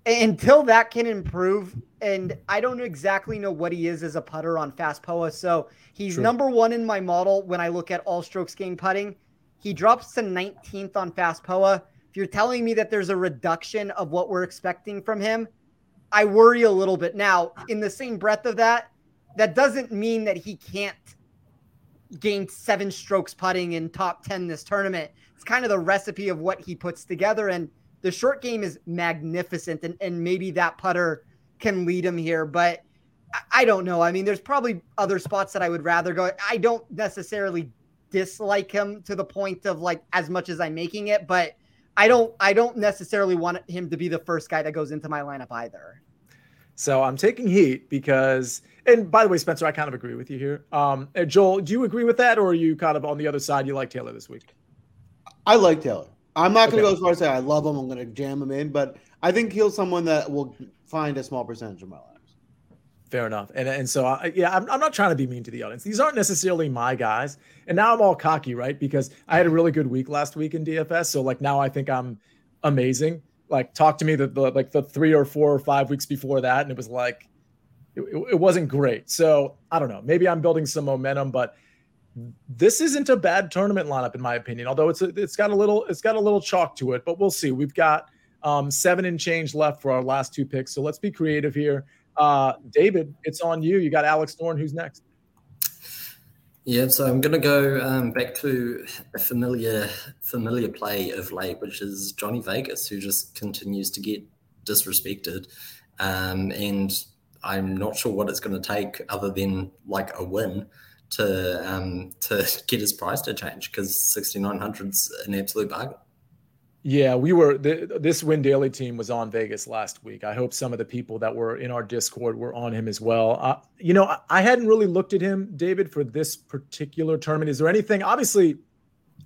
until that can improve, and I don't exactly know what he is as a putter on fast POA. So he's True. number one in my model when I look at all strokes gained putting. He drops to 19th on fast POA. If you're telling me that there's a reduction of what we're expecting from him, I worry a little bit. Now, in the same breath of that, that doesn't mean that he can't gain seven strokes putting in top 10 this tournament. It's kind of the recipe of what he puts together. And the short game is magnificent, and, and maybe that putter can lead him here. But I don't know. I mean, there's probably other spots that I would rather go. I don't necessarily dislike him to the point of like as much as I'm making it, but I don't I don't necessarily want him to be the first guy that goes into my lineup either. So I'm taking heat because and by the way, Spencer, I kind of agree with you here. Um Joel, do you agree with that or are you kind of on the other side? You like Taylor this week? I like Taylor. I'm not gonna okay. go as far as say I love him, I'm gonna jam him in, but I think he's someone that will find a small percentage of my life. Fair enough. And and so I, yeah, I'm, I'm not trying to be mean to the audience. These aren't necessarily my guys. And now I'm all cocky, right? Because I had a really good week last week in DFS. So like now I think I'm amazing. Like talk to me the, the like the three or four or five weeks before that, and it was like it, it wasn't great. So I don't know. Maybe I'm building some momentum, but this isn't a bad tournament lineup in my opinion. Although it's a, it's got a little it's got a little chalk to it, but we'll see. We've got um, seven and change left for our last two picks. So let's be creative here. Uh, David, it's on you. You got Alex Noren. Who's next? Yeah, so I'm going to go um, back to a familiar familiar play of late, which is Johnny Vegas, who just continues to get disrespected, um, and I'm not sure what it's going to take other than like a win to um, to (laughs) get his price to change because 6900 is an absolute bargain. Yeah, we were the, this Win Daily team was on Vegas last week. I hope some of the people that were in our Discord were on him as well. Uh, you know, I, I hadn't really looked at him, David, for this particular tournament. Is there anything? Obviously,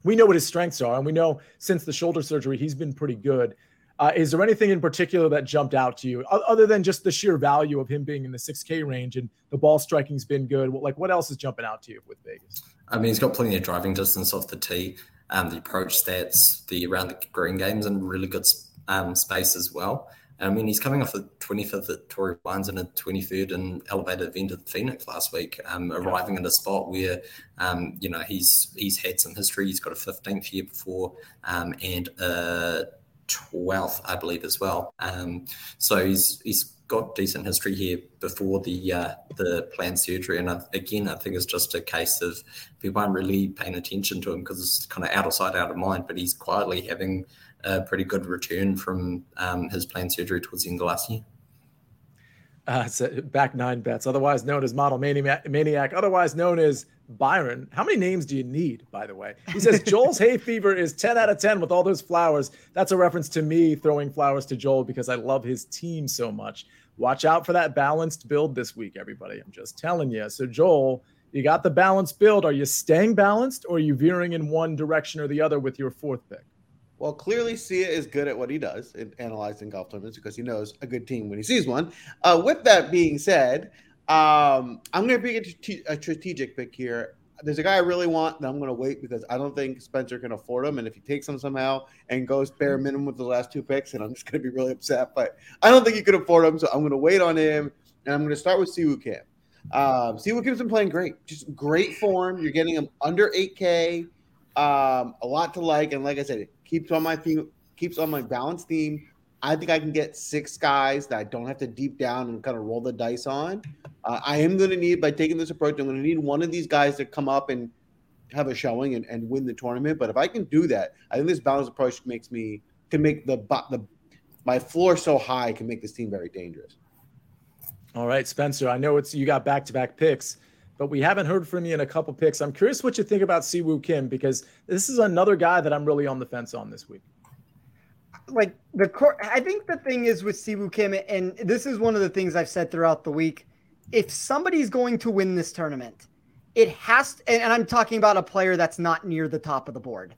we know what his strengths are, and we know since the shoulder surgery, he's been pretty good. Uh, is there anything in particular that jumped out to you, other than just the sheer value of him being in the 6K range and the ball striking's been good? Like, what else is jumping out to you with Vegas? I mean, he's got plenty of driving distance off the tee um, the approach stats, the around the green games, and really good um, space as well. I mean, he's coming off the 25th at Torrey Pines and a 23rd in elevated event at Phoenix last week, um, arriving in a spot where, um, you know, he's he's had some history. He's got a 15th year before um, and a 12th, I believe, as well. Um, so he's he's got decent history here before the uh, the planned surgery, and I, again, I think it's just a case of people aren't really paying attention to him because it's kind of out of sight, out of mind. But he's quietly having a pretty good return from um, his planned surgery towards the end of last year. Uh, so back nine bets, otherwise known as Model Maniac, Maniac, otherwise known as Byron. How many names do you need, by the way? He says Joel's hay fever is 10 out of 10 with all those flowers. That's a reference to me throwing flowers to Joel because I love his team so much. Watch out for that balanced build this week, everybody. I'm just telling you. So, Joel, you got the balanced build. Are you staying balanced or are you veering in one direction or the other with your fourth pick? Well, clearly, Sia is good at what he does in analyzing golf tournaments because he knows a good team when he sees one. Uh, with that being said, um, I'm going to pick a, a strategic pick here. There's a guy I really want that I'm going to wait because I don't think Spencer can afford him. And if he takes him somehow and goes bare minimum with the last two picks, and I'm just going to be really upset. But I don't think he could afford him, so I'm going to wait on him. And I'm going to start with Siwoo Kim. Um, Siwoo Kim's been playing great, just great form. You're getting him under 8K, um, a lot to like. And like I said, it keeps on my theme, keeps on my balance theme I think I can get six guys that I don't have to deep down and kind of roll the dice on. Uh, I am going to need, by taking this approach, I'm going to need one of these guys to come up and have a showing and, and win the tournament. But if I can do that, I think this balanced approach makes me can make the the my floor so high can make this team very dangerous. All right, Spencer. I know it's you got back to back picks, but we haven't heard from you in a couple picks. I'm curious what you think about Siwoo Kim because this is another guy that I'm really on the fence on this week like the core. I think the thing is with Siwoo Kim, and this is one of the things I've said throughout the week. If somebody's going to win this tournament, it has to, and I'm talking about a player that's not near the top of the board.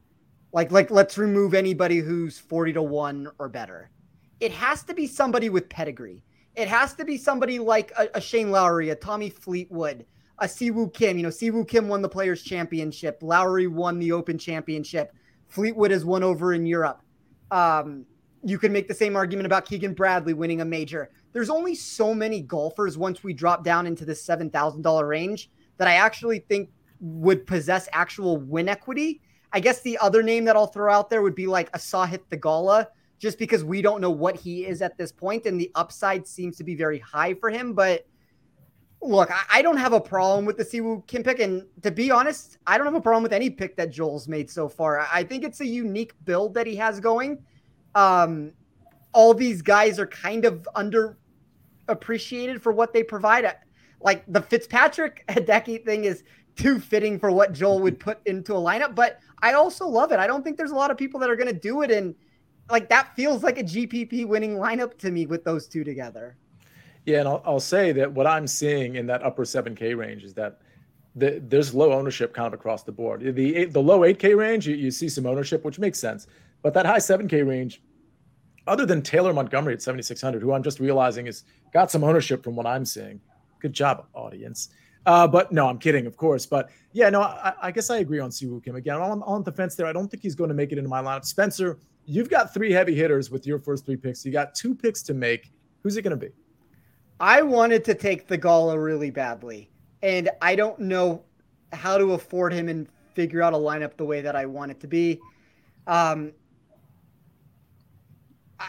Like, like let's remove anybody who's 40 to 1 or better. It has to be somebody with pedigree. It has to be somebody like a, a Shane Lowry, a Tommy Fleetwood, a Siwoo Kim. You know, Siwoo Kim won the Players Championship. Lowry won the Open Championship. Fleetwood has won over in Europe. Um, you can make the same argument about Keegan Bradley winning a major. There's only so many golfers once we drop down into the $7,000 range that I actually think would possess actual win equity. I guess the other name that I'll throw out there would be like a Sahith Theegala, just because we don't know what he is at this point, and the upside seems to be very high for him. But look, I, I don't have a problem with the Siwoo Kim pick, and to be honest, I don't have a problem with any pick that Joel's made so far. I, I think it's a unique build that he has going. Um, all these guys are kind of underappreciated for what they provide. like the Fitzpatrick (laughs) Hideki thing is too fitting for what Joel would put into a lineup. But I also love it. I don't think there's a lot of people that are going to do it. And like that feels like a GPP winning lineup to me with those two together. Yeah. And I'll, I'll say that what I'm seeing in that upper 7K range is that the, there's low ownership kind of across the board. The, the low 8K range, you, you see some ownership, which makes sense. But that high 7K range, other than Taylor Montgomery at 7,600, who I'm just realizing has got some ownership from what I'm seeing. Good job, audience. Uh, but no, I'm kidding, of course. But yeah, no, I, I guess I agree on Siwoo Kim again. I'm on, on the fence there. I don't think he's going to make it into my lineup. Spencer, you've got three heavy hitters with your first three picks. You got two picks to make. Who's it going to be? I wanted to take Theegala really badly, and I don't know how to afford him and figure out a lineup the way that I want it to be. Um,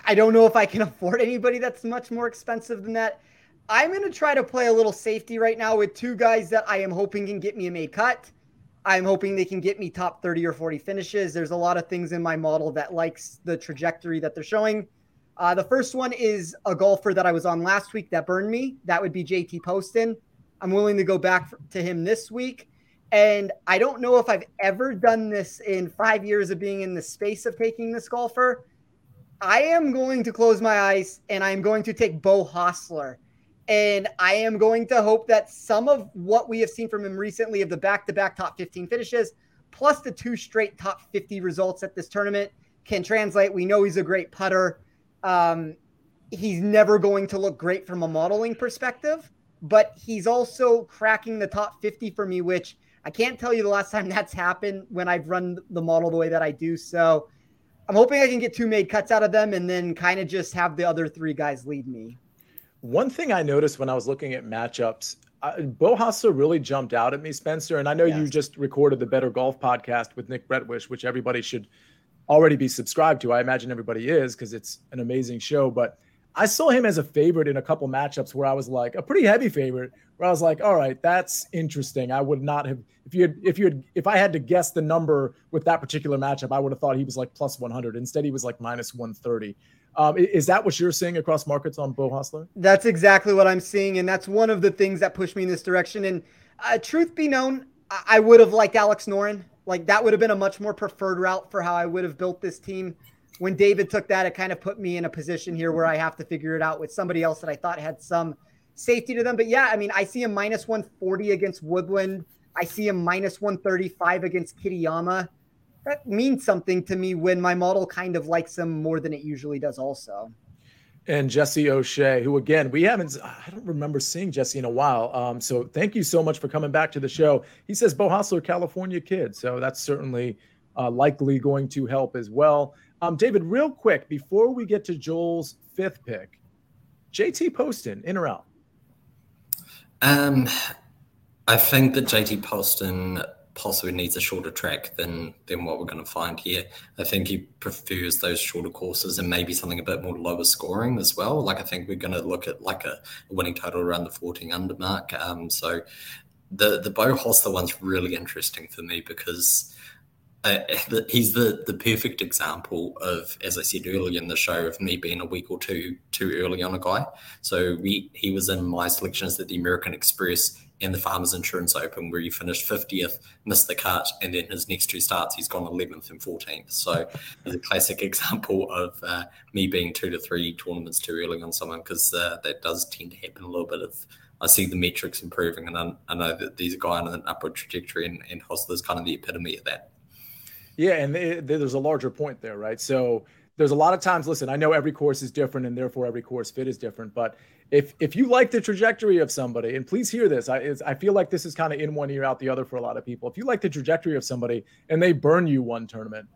I don't know if I can (laughs) afford anybody that's much more expensive than that. I'm going to try to play a little safety right now with two guys that I am hoping can get me a made cut. I'm hoping they can get me top 30 or 40 finishes. There's a lot of things in my model that likes the trajectory that they're showing. Uh, the first one is a golfer that I was on last week that burned me. That would be JT Poston. I'm willing to go back to him this week. And I don't know if I've ever done this in five years of being in the space of taking this golfer. I am going to close my eyes and I'm going to take Beau Hossler. And I am going to hope that some of what we have seen from him recently of the back to back top 15 finishes, plus the two straight top 50 results at this tournament, can translate. We know he's a great putter. Um, he's never going to look great from a modeling perspective, but he's also cracking the top 50 for me, which I can't tell you the last time that's happened when I've run the model the way that I do. So I'm hoping I can get two made cuts out of them and then kind of just have the other three guys lead me. One thing I noticed when I was looking at matchups, uh, Hossler really jumped out at me, Spencer. And I know yes. you just recorded the Better Golf podcast with Nick Bretwish, which everybody should already be subscribed to. I imagine everybody is because it's an amazing show. But I saw him as a favorite in a couple matchups where I was like a pretty heavy favorite. Where I was like, all right, that's interesting. I would not have if you had if you had if I had to guess the number with that particular matchup, I would have thought he was like plus 100. Instead, he was like minus 130. Um, is that what you're seeing across markets on Beau Hossler? That's exactly what I'm seeing, and that's one of the things that pushed me in this direction. And uh, truth be known, I would have liked Alex Noren. Like that would have been a much more preferred route for how I would have built this team. When David took that, it kind of put me in a position here where I have to figure it out with somebody else that I thought had some safety to them. But yeah, I mean, I see a minus 140 against Woodland. I see a minus 135 against Kitayama that means something to me when my model kind of likes them more than it usually does also and Jesse O'Shea, who again we haven't I don't remember seeing Jesse in a while. Um, so thank you so much for coming back to the show. He says Beau Hossler, California kid, so that's certainly uh, likely going to help as well. Um, David, real quick before we get to Joel's fifth pick, JT Poston in or out? Um, I think that JT Poston possibly needs a shorter track than than what we're going to find here. I think he prefers those shorter courses and maybe something a bit more lower scoring as well. Like I think we're going to look at like a, a winning total around the 14 under mark. Um, so the the Beau Hossler one's really interesting for me because. Uh, he's the the perfect example of, as I said earlier in the show, of me being a week or two too early on a guy. So we he was in my selections at the American Express and the Farmers Insurance Open, where he finished 50th, missed the cut, and then his next two starts, he's gone 11th and 14th. So it's a classic (laughs) example of uh, me being two to three tournaments too early on someone because uh, that does tend to happen a little bit of. I see the metrics improving, and I, I know that these are going on an upward trajectory, and, and Hossler's kind of the epitome of that. Yeah, and there's a larger point there, right? So there's a lot of times. Listen, I know every course is different, and therefore every course fit is different. But if if you like the trajectory of somebody, and please hear this, I I feel like this is kind of in one ear out the other for a lot of people. If you like the trajectory of somebody and they burn you one tournament,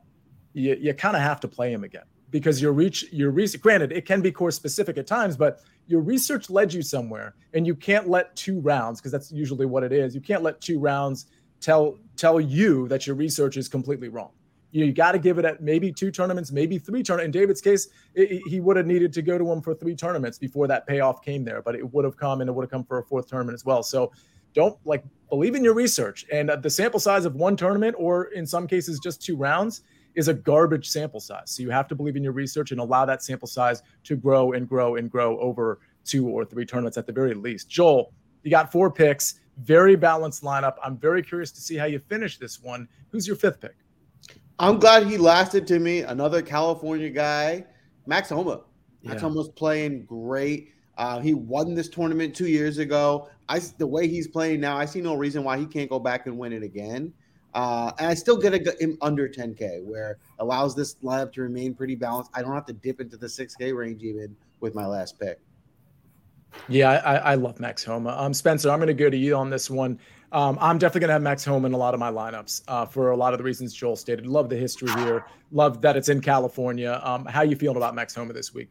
you you kind of have to play him again because your reach your research. Granted, it can be course specific at times, but your research led you somewhere, and you can't let two rounds because that's usually what it is. You can't let two rounds tell tell you that your research is completely wrong you, got to give it at maybe two tournaments, maybe three tournaments. In David's case, it, he would have needed to go to him for three tournaments before that payoff came there, but it would have come and it would have come for a fourth tournament as well. So don't like believe in your research. And uh, the sample size of one tournament, or in some cases, just two rounds, is a garbage sample size. So you have to believe in your research and allow that sample size to grow and grow and grow over two or three tournaments at the very least. Joel, You got four picks, very balanced lineup. I'm very curious to see how you finish this one. Who's your fifth pick? I'm glad he lasted to me. Another California guy, Max Homa. Max yeah. Homa's playing great. Uh, he won this tournament two years ago. I the way he's playing now, I see no reason why he can't go back and win it again. Uh, and I still get a, him under 10K, where allows this lineup to remain pretty balanced. I don't have to dip into the 6K range even with my last pick. Yeah, I, I love Max Homa. Um, Spencer, I'm going to go to you on this one. Um, I'm definitely going to have Max Homa in a lot of my lineups uh, for a lot of the reasons Joel stated. Love the history here. Love that it's in California. Um, how you feeling about Max Homa this week?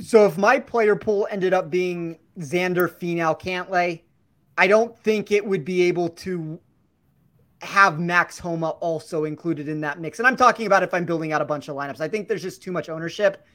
So if my player pool ended up being Xander, Finau, Cantlay, I don't think it would be able to have Max Homa also included in that mix. And I'm talking about if I'm building out a bunch of lineups. I think there's just too much ownership.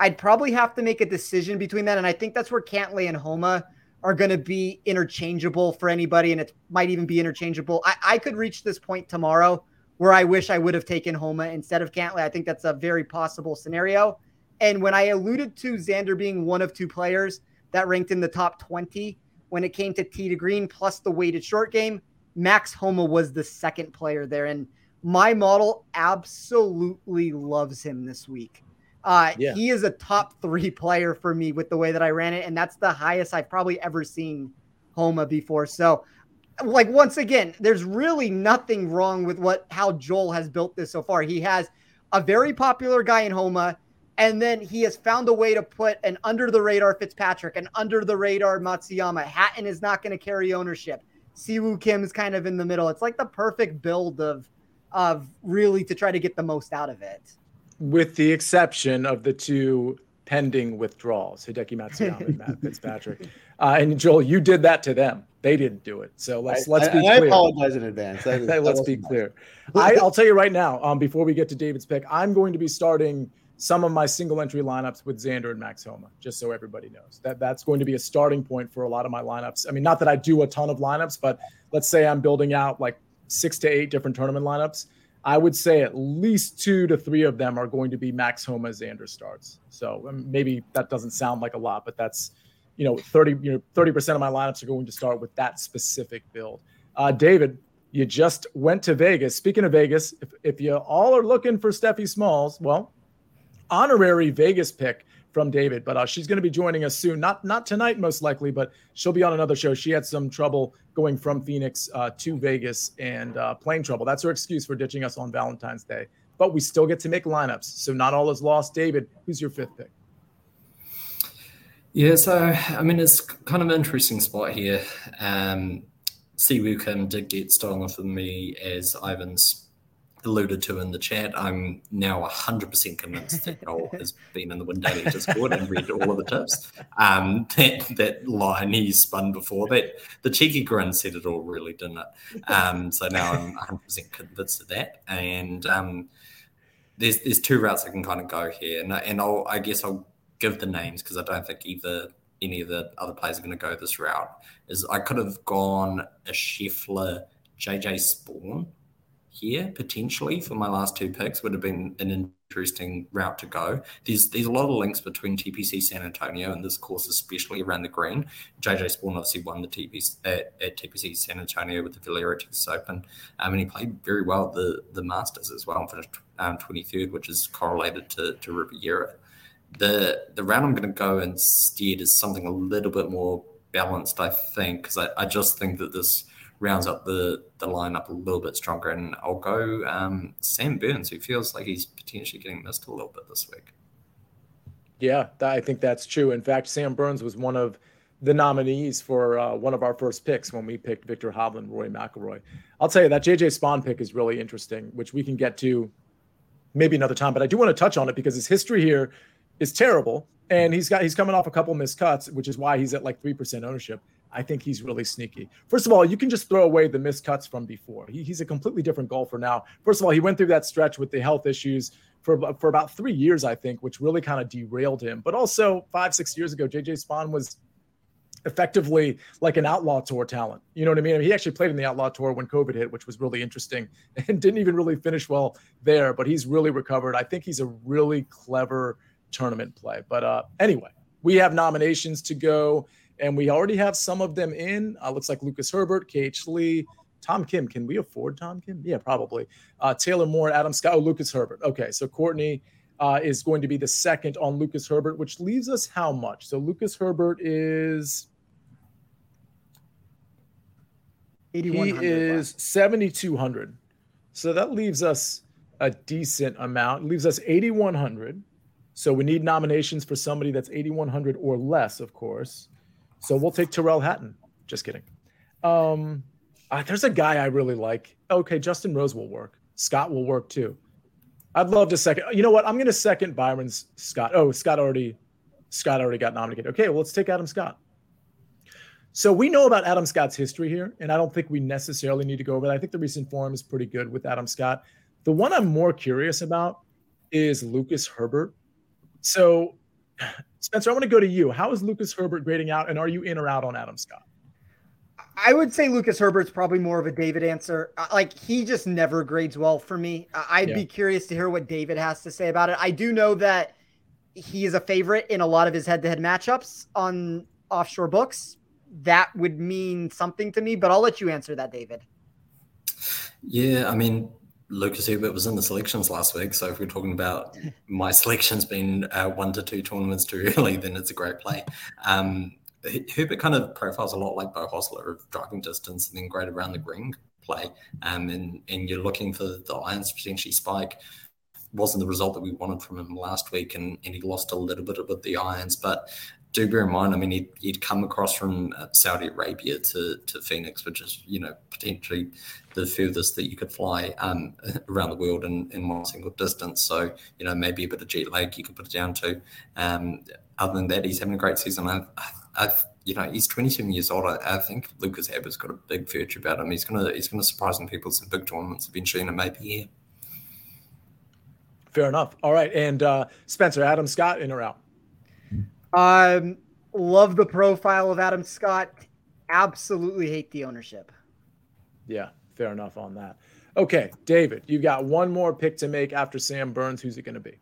I'd probably have to make a decision between that. And I think that's where Cantlay and Homa are going to be interchangeable for anybody. And it might even be interchangeable. I, I could reach this point tomorrow where I wish I would have taken Homa instead of Cantlay. I think that's a very possible scenario. And when I alluded to Xander being one of two players that ranked in the top 20 when it came to tee to green plus the weighted short game, Max Homa was the second player there. And my model absolutely loves him this week. Uh, yeah. He is a top three player for me with the way that I ran it. And that's the highest I've probably ever seen Homa before. So, like, once again, there's really nothing wrong with what how Joel has built this so far. He has a very popular guy in Homa. And then he has found a way to put an under the radar Fitzpatrick, an under the radar Matsuyama. Hatton is not going to carry ownership. Siwoo Kim is kind of in the middle. It's like the perfect build of of really to try to get the most out of it. With the exception of the two pending withdrawals, Hideki Matsuyama and Matt (laughs) Fitzpatrick. Uh, and Joel, you did that to them. They didn't do it. So let's let's be I, clear. I apologize in advance. (laughs) let's be clear. (laughs) I, will tell you right now. Um, before we get to David's pick, I'm going to be starting some of my single entry lineups with Xander and Max Homa, just so everybody knows that that's going to be a starting point for a lot of my lineups. I mean, not that I do a ton of lineups, but let's say I'm building out like six to eight different tournament lineups. I would say at least two to three of them are going to be Max Homa Xander starts. So um, maybe that doesn't sound like a lot, but that's you know 30 you know 30 percent of my lineups are going to start with that specific build. Uh, David, you just went to Vegas. Speaking of Vegas, if, if you all are looking for Steffi Smalls, well, honorary Vegas pick from David, but uh, she's going to be joining us soon. Not not tonight, most likely, but she'll be on another show. She had some trouble going from Phoenix uh, to Vegas and uh, plane trouble. That's her excuse for ditching us on Valentine's Day. But we still get to make lineups, so not all is lost. David, who's your fifth pick? Yeah, so I mean, it's kind of an interesting spot here. Um, Siwoo Kim did get stolen from me as Ivan's alluded to in the chat, I'm now 100% convinced that Joel (laughs) has been in the WinDaily Discord and read all of the tips. Um, that, that line he spun before, that the cheeky grin said it all, really, didn't it? Um, so now I'm 100% convinced of that. And um, there's there's two routes I can kind of go here. And, and I'll, I guess I'll give the names because I don't think either any of the other players are going to go this route. Is I could have gone a Scheffler, JJ Spaun here potentially for my last two picks would have been an interesting route to go. There's there's a lot of links between TPC San Antonio and this course, especially around the green. JJ Spaun obviously won the TPC at, at TPC San Antonio with the Valero Texas Open, um, and he played very well the the Masters as well and finished um, 23rd, which is correlated to to Riviera. The the route I'm going to go instead is something a little bit more balanced, I think, because I, I just think that this rounds up the the lineup a little bit stronger. And I'll go um, Sam Burns, who feels like he's potentially getting missed a little bit this week. Yeah, I think that's true. In fact, Sam Burns was one of the nominees for uh, one of our first picks when we picked Viktor Hovland, Rory McIlroy. I'll tell you that JJ Spaun pick is really interesting, which we can get to maybe another time. But I do want to touch on it because his history here is terrible, and he's got he's coming off a couple missed cuts, which is why he's at like three percent ownership. I think he's really sneaky. First of all, you can just throw away the missed cuts from before. He, he's a completely different golfer now. First of all, he went through that stretch with the health issues for, for about three years, I think, which really kind of derailed him. But also, five, six years ago, JJ Spaun was effectively like an outlaw tour talent. You know what I mean? I mean? He actually played in the outlaw tour when COVID hit, which was really interesting (laughs) and didn't even really finish well there, but he's really recovered. I think he's a really clever tournament play. But uh, anyway, we have nominations to go And we already have some of them in. Uh, looks like Lucas Herbert, KH Lee, Tom Kim. Can we afford Tom Kim? Yeah, probably. Uh, Taylor Moore, Adam Scott, oh, Lucas Herbert. Okay, so Courtney uh, is going to be the second on Lucas Herbert, which leaves us how much? So Lucas Herbert is. He is 7,200. So that leaves us a decent amount. It leaves us 8,100. So we need nominations for somebody that's 8,100 or less, of course. So we'll take Tyrrell Hatton. Just kidding. Um, uh, there's a guy I really like. Okay, Justin Rose will work. Scott will work too. I'd love to second. You know what? I'm going to second Byron's Scott. Oh, Scott already, Scott already got nominated. Okay, well let's take Adam Scott. So we know about Adam Scott's history here, and I don't think we necessarily need to go over that. I think the recent form is pretty good with Adam Scott. The one I'm more curious about is Lucas Herbert. So, Spencer, I want to go to you. How is Lucas Herbert grading out, and are you in or out on Adam Scott? I would say Lucas Herbert's probably more of a David answer. Uh, like he just never grades well for me. I'd yeah. be curious to hear what David has to say about it. I do know that he is a favorite in a lot of his head-to-head matchups on offshore books. That would mean something to me, but I'll let you answer that, David. Yeah, I mean, Lucas Herbert was in the selections last week, so if we're talking about my selections being uh, one to two tournaments too early, then it's a great play. Um, Herbert kind of profiles a lot like Beau Hossler of driving distance and then great around the green play. Um, and, and you're looking for the irons potentially spike. Wasn't the result that we wanted from him last week, and, and he lost a little bit with the irons. But do bear in mind, I mean, he'd, he'd come across from uh, Saudi Arabia to, to Phoenix, which is, you know, potentially the furthest that you could fly um, (laughs) around the world in, in one single distance. So, you know, maybe a bit of jet lag you could put it down to. Um, other than that, he's having a great season. I, I've, you know, he's 27 years old. I, I think Lucas Herbert's got a big future about him. He's gonna he's gonna surprise some people some big tournaments eventually, and it may be here. Fair enough. All right, and uh, Spencer, Adam Scott, in or out? Um, love the profile of Adam Scott. Absolutely hate the ownership. Yeah, fair enough on that. Okay, David, you've got one more pick to make after Sam Burns. Who's it going to be?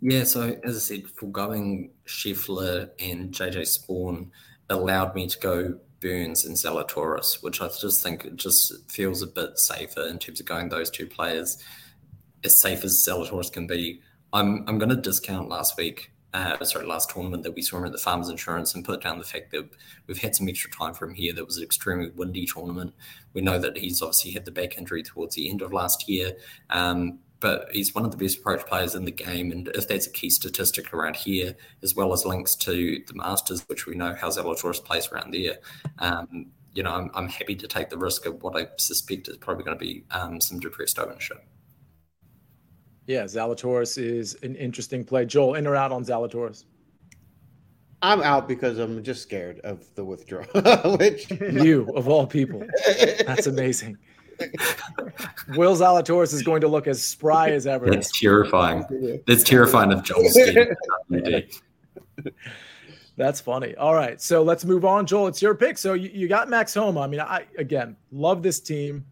Yeah, so as I said, foregoing Scheffler and JJ Spaun allowed me to go Burns and Zalatoris, which I just think it just feels a bit safer in terms of going those two players as safe as Zalatoris can be. I'm I'm going to discount last week, uh, sorry, last tournament that we saw him at the Farmers Insurance and put down the fact that we've had some extra time for him here. That was an extremely windy tournament. We know that he's obviously had the back injury towards the end of last year. Um, but he's one of the best approach players in the game. And if that's a key statistic around here, as well as links to the Masters, which we know how Zalatoris plays around there, um, you know, I'm, I'm, happy to take the risk of what I suspect is probably going to be um, some depressed ownership. Yeah, Zalatoris is an interesting play. Joel, in or out on Zalatoris? I'm out because I'm just scared of the withdrawal. (laughs) Which you of all people, that's amazing. Will Zalatoris is going to look as spry as ever. That's terrifying. That's terrifying of Joel's That's funny. All right, so let's move on. Joel, it's your pick. So you, you got Max Homa. I mean, I again love this team.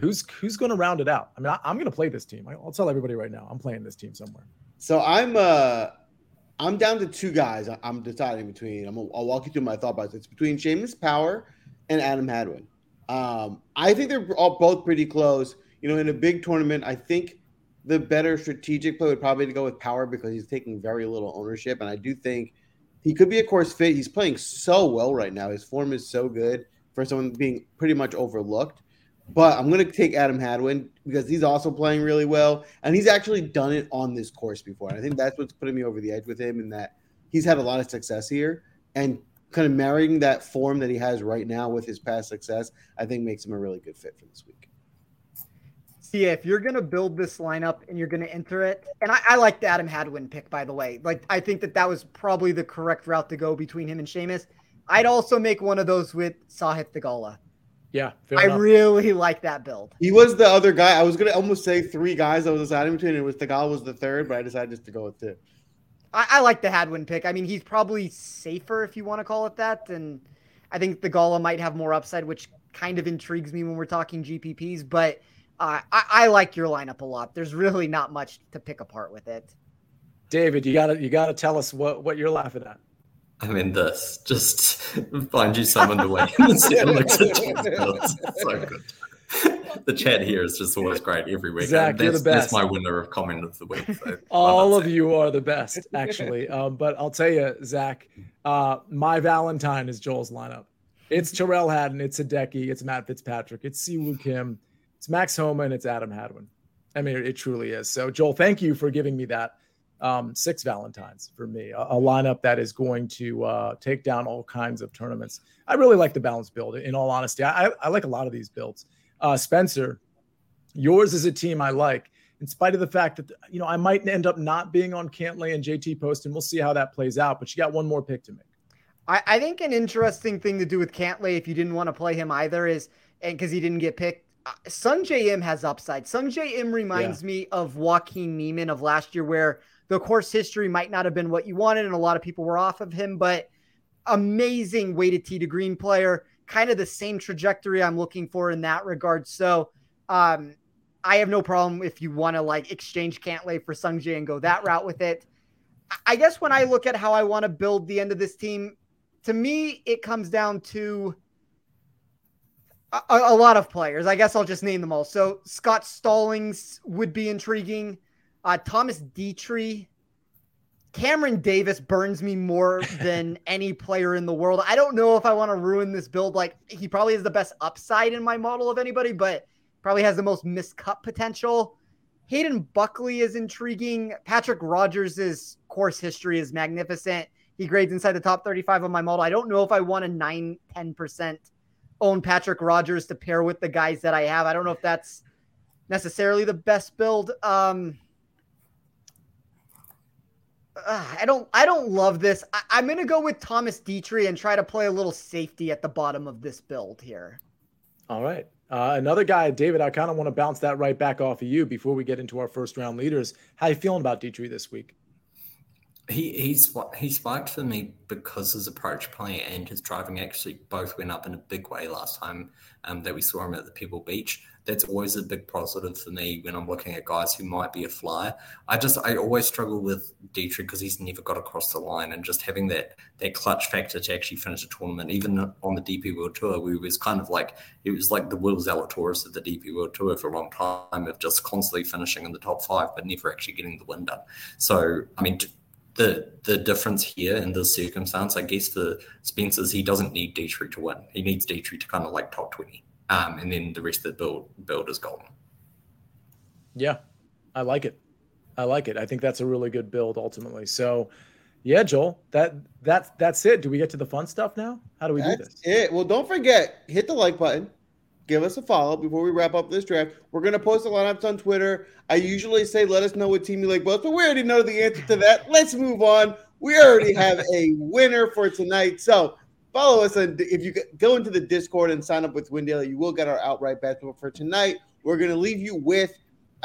Who's who's going to round it out? I mean, I, am going to play this team. I'll tell everybody right now. I'm playing this team somewhere. So I'm uh I'm down to two guys. I'm deciding between. I'm. I'll walk you through my thought process. It's between Seamus Power and Adam Hadwin. Um, I think they're all both pretty close. You know, in a big tournament, I think the better strategic play would probably go with Power because he's taking very little ownership, and I do think he could be a course fit. He's playing so well right now. His form is so good for someone being pretty much overlooked. But I'm going to take Adam Hadwin because he's also playing really well, and he's actually done it on this course before. And I think that's what's putting me over the edge with him, in that he's had a lot of success here. And kind of marrying that form that he has right now with his past success, I think makes him a really good fit for this week. See, if you're gonna build this lineup and you're gonna enter it, and I, I like the Adam Hadwin pick, by the way. Like, I think that that was probably the correct route to go between him and Seamus. I'd also make one of those with Sahith Theegala. Yeah, I enough. really like that build. He was the other guy. I was gonna almost say three guys I was deciding between. It was Theegala was the third, but I decided just to go with two. I, I, like the Hadwin pick. I mean, he's probably safer if you want to call it that, and I think Theegala might have more upside, which kind of intrigues me when we're talking GPPs. But uh, I, I like your lineup a lot. There's really not much to pick apart with it. David, you gotta you gotta tell us what what you're laughing at. I mean, this just find you someone to win and see looks at (laughs) so good. The chat here is just always great every week. Zach, that's, you're the best. That's my winner of comment of the week. So All of you are the best, actually. (laughs) Um, but I'll tell you, Zach, uh, my Valentine is Joel's lineup. It's Tyrrell Hatton, it's Hideki, it's Matt Fitzpatrick, it's Siwoo Kim, it's Max Homa, and it's Adam Hadwin. I mean, it truly is. So, Joel, thank you for giving me that um, six Valentines for me, a, a lineup that is going to uh, take down all kinds of tournaments. I really like the balance build. In all honesty, I, I like a lot of these builds. Uh, Spencer, yours is a team I like, in spite of the fact that you know I might end up not being on Cantlay and JT Post, and We'll see how that plays out. But you got one more pick to make. I, I think an interesting thing to do with Cantlay, if you didn't want to play him either, is and because he didn't get picked. Uh, Sungjae Im has upside. Sungjae Im reminds yeah. me of Joaquin Niemann of last year, where the course history might not have been what you wanted, and a lot of people were off of him, but amazing weighted tee to green player, kind of the same trajectory I'm looking for in that regard. So, um, I have no problem if you want to like exchange Cantlay for Sungjae and go that route with it. I guess when I look at how I want to build the end of this team, to me, it comes down to a, a, lot of players. I guess I'll just name them all. So Scott Stallings would be intriguing. Uh, Thomas Detry, Cameron Davis burns me more (laughs) than any player in the world. I don't know if I want to ruin this build. Like he probably is the best upside in my model of anybody, but probably has the most miscut potential. Hayden Buckley is intriguing. Patrick Rodgers' course history is magnificent. He grades inside the top 35 of my model. I don't know if I want a 9, 10% own Patrick Rodgers to pair with the guys that I have. I don't know if that's necessarily the best build. Um, uh, I don't I don't love this. I, am gonna go with Thomas Detry and try to play a little safety at the bottom of this build here. All right. Uh, another guy, David, I kind of want to bounce that right back off of you before we get into our first round leaders. How you feeling about Detry this week? He he's he spiked for me because his approach play and his driving actually both went up in a big way last time um, that we saw him at the Pebble Beach that's always a big positive for me when I'm looking at guys who might be a flyer. I just I always struggle with Detry because he's never got across the line, and just having that that clutch factor to actually finish a tournament, even on the DP World Tour, we was kind of like it was like the Will Zalatoris of the DP World Tour for a long time of just constantly finishing in the top five, but never actually getting the win done. So I mean. the the difference here in this circumstance, I guess, for Spencer's, he doesn't need Detry to win. He needs Detry to kind of like top twenty um, and then the rest of the build build is golden. Yeah, I like it. I like it. I think that's a really good build ultimately. So, yeah, Joel, that that's that's it. Do we get to the fun stuff now? How do we that's do this? It. Well, don't forget hit the like button. Give us a follow before we wrap up this draft. We're gonna post a lineups on Twitter. I usually say let us know what team you like most, but we already know the answer to that. Let's move on. We already have a winner for tonight. So follow us and if you go into the discord and sign up with WinDaily you will get our outright bets but for tonight. We're going to leave you with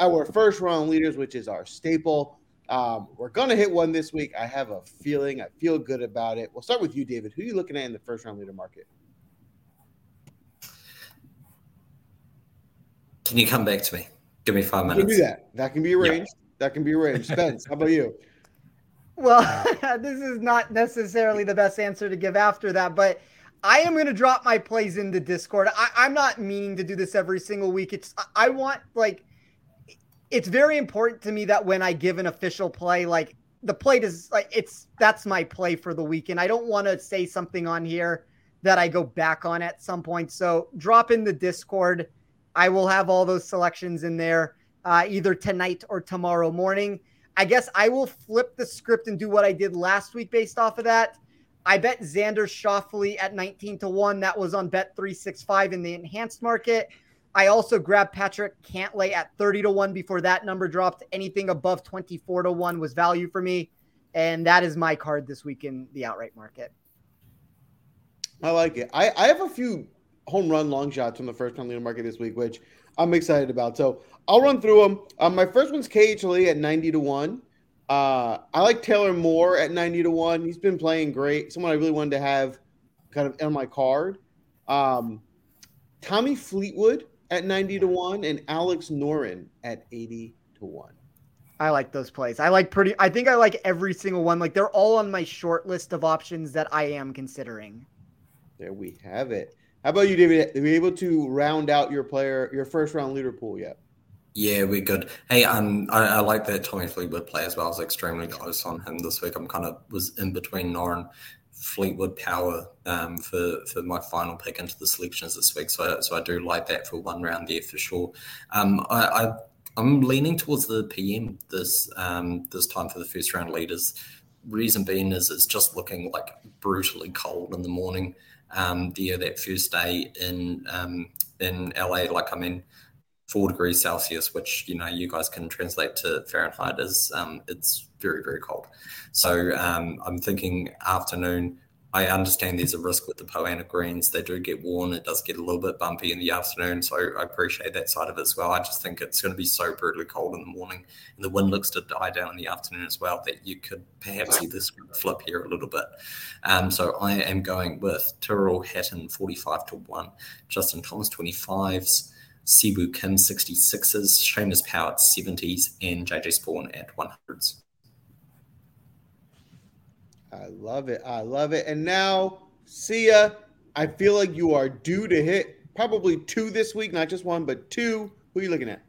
our first round leaders which is our staple. Um, we're going to hit one this week. I have a feeling i feel good about it. We'll start with you david. Who are you looking at in the first round leader market? Can you come back to me? Give me five minutes do that? That can be arranged. Yep. that can be arranged. Spence how about you (laughs) well, (laughs) this is not necessarily the best answer to give after that, but I am going to drop my plays into Discord. I, am not meaning to do this every single week. It's I want like it's very important to me that when I give an official play, like the play is like it's that's my play for the week, and I don't want to say something on here that I go back on at some point. So drop in the Discord. I will have all those selections in there uh, either tonight or tomorrow morning. I guess I will flip the script and do what I did last week based off of that. I bet Xander Schauffele at 19 to 1. That was on bet 365 in the enhanced market. I also grabbed Patrick Cantlay at 30 to 1 before that number dropped. Anything above 24 to 1 was value for me. And that is my card this week in the outright market. I like it. I, I have a few home run long shots from the first time leader market this week, which I'm excited about. So I'll run through them. Um, my first one's KH Lee at 90 to 1. Uh, I like Taylor Moore at 90 to 1. He's been playing great. Someone I really wanted to have kind of on my card. Um, Tommy Fleetwood at 90 to 1 and Alex Noren at 80 to 1. I like those plays. I like pretty. I think I like every single one. Like they're all on my short list of options that I am considering. There we have it. How about you, David? Are we able to round out your player, your first round leader pool yet? Yeah, we're good. Hey, um, I, I like that Tommy Fleetwood play as well. I was extremely close on him this week. I'm kind of was in between Noren Fleetwood Power um, for for my final pick into the selections this week. So, so I do like that for one round there for sure. Um, I, I I'm leaning towards the PM this um, this time for the first round leaders. Reason being is it's just looking like brutally cold in the morning. Um, there that first day in um, in LA, like I mean, four degrees Celsius, which you know you guys can translate to Fahrenheit, is um, it's very very cold. So um, I'm thinking afternoon I understand there's a risk with the Poa annua greens. They do get worn. It does get a little bit bumpy in the afternoon. So I appreciate that side of it as well. I just think it's going to be so brutally cold in the morning. And the wind looks to die down in the afternoon as well that you could perhaps see this flip here a little bit. Um, so I am going with Tyrrell Hatton 45 to 1, Justin Thomas 25s. Si Woo Kim 66s, Seamus Power at 70s, and JJ Spaun at 100s. I love it. I love it. And now, see ya. I feel like you are due to hit probably two this week, not just one, but two. Who are you looking at?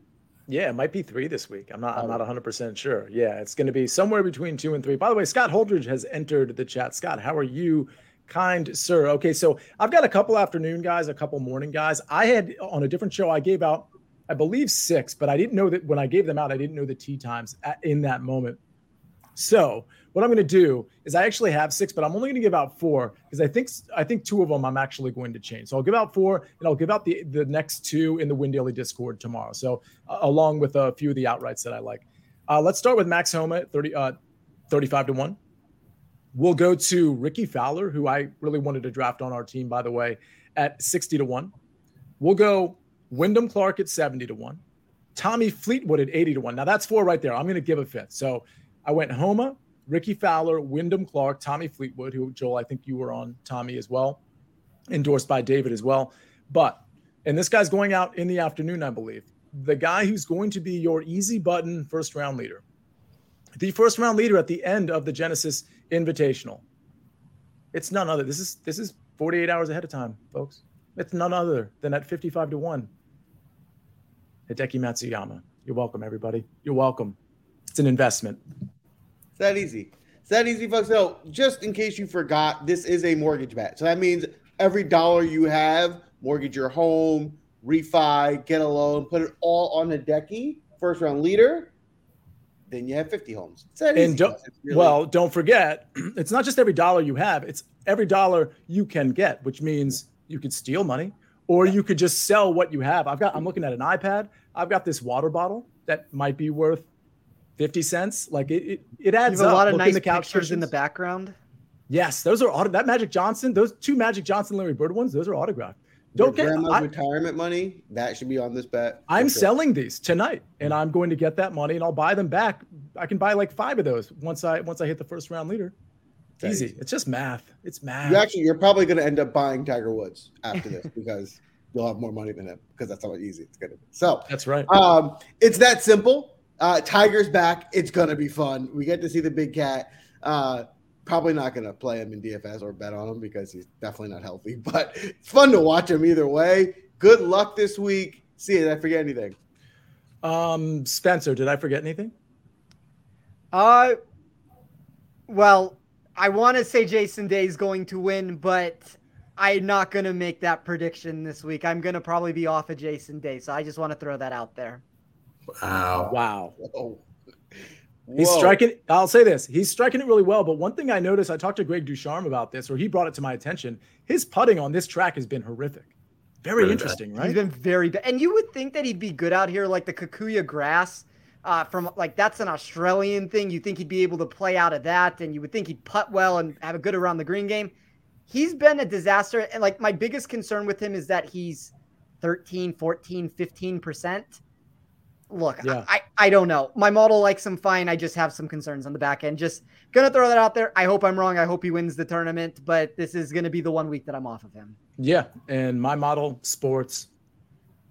Yeah, it might be three this week. I'm not. I'm not 100 percent sure. Yeah, it's going to be somewhere between two and three. By the way, Scott Holdridge has entered the chat. Scott, how are you, kind sir? Okay, so I've got a couple afternoon guys, a couple morning guys. I had on a different show. I gave out, I believe six, but I didn't know that when I gave them out, I didn't know the tee times at, in that moment. So what I'm going to do is I actually have six, but I'm only going to give out four because I think I think two of them I'm actually going to change. So I'll give out four, and I'll give out the the next two in the WinDaily Discord tomorrow. So uh, along with a few of the outrights that I like. Uh, let's start with Max Homa at 30, uh, 35 to one. We'll go to Rickie Fowler, who I really wanted to draft on our team, by the way, at 60 to one. We'll go Wyndham Clark at 70 to one. Tommy Fleetwood at 80 to one. Now that's four right there. I'm going to give a fifth. So I went Homa, Rickie Fowler, Wyndham Clark, Tommy Fleetwood, who Joel, I think you were on Tommy as well, endorsed by David as well. But, and this guy's going out in the afternoon, I believe. The guy who's going to be your easy button first round leader, the first round leader at the end of the Genesis Invitational. It's none other. This is this is 48 hours ahead of time, folks. It's none other than at 55 to 1. Hideki Matsuyama. You're welcome, everybody. You're welcome. It's an investment. It's that easy. It's that easy, folks. So, just in case you forgot, this is a mortgage bet. So that means every dollar you have, mortgage your home, refi, get a loan, put it all on Hideki, first round leader. Then you have 50 homes. It's that easy. And don't, really- well, don't forget, (clears throat) it's not just every dollar you have, it's every dollar you can get, which means you could steal money or you could just sell what you have. I've got I'm looking at an iPad. I've got this water bottle that might be worth 50 cents. Like it, it, it adds You have a up. lot of Look in nice the couch pictures in the background. Yes, those are auto, that Magic Johnson. Those two Magic Johnson Larry Bird ones. Those are autographed. Don't get. grandma's I, retirement money. That should be on this bet. I'm sure. selling these tonight, and I'm going to get that money, and I'll buy them back. I can buy like five of those once I once I hit the first round leader. That Easy. easy. It's just math. It's math. You actually, you're probably going to end up buying Tiger Woods after this (laughs) because you'll have more money than him because that's how easy it's going to be. So, That's right. um, it's that simple. Uh, Tiger's back. It's going to be fun. We get to see the big cat. Uh, probably not going to play him in DFS or bet on him because he's definitely not healthy, (laughs) but it's fun to watch him either way. Good luck this week. See, did I forget anything? Um, Spencer, did I forget anything? Uh, well, I want to say Jason Day is going to win, but I'm not going to make that prediction this week. I'm going to probably be off of Jason Day, so I just want to throw that out there. Wow. Wow. Whoa. He's Whoa. striking. I'll say this: he's striking it really well. But one thing I noticed, I talked to Greg Ducharme about this, or he brought it to my attention. His putting on this track has been horrific. Very Really bad. interesting, He's right? been very bad. And you would think that he'd be good out here, like the Kikuyu grass. Uh, from like that's an Australian thing. You think he'd be able to play out of that, and you would think he'd putt well and have a good around the green game. He's been a disaster. And like my biggest concern with him is that he's 13, 14, 15%. Look, Yeah. I, I don't know. My model likes him fine. I just have some concerns on the back end. Just gonna throw that out there. I hope I'm wrong. I hope he wins the tournament, but this is gonna be the one week that I'm off of him. yeah, and my model sports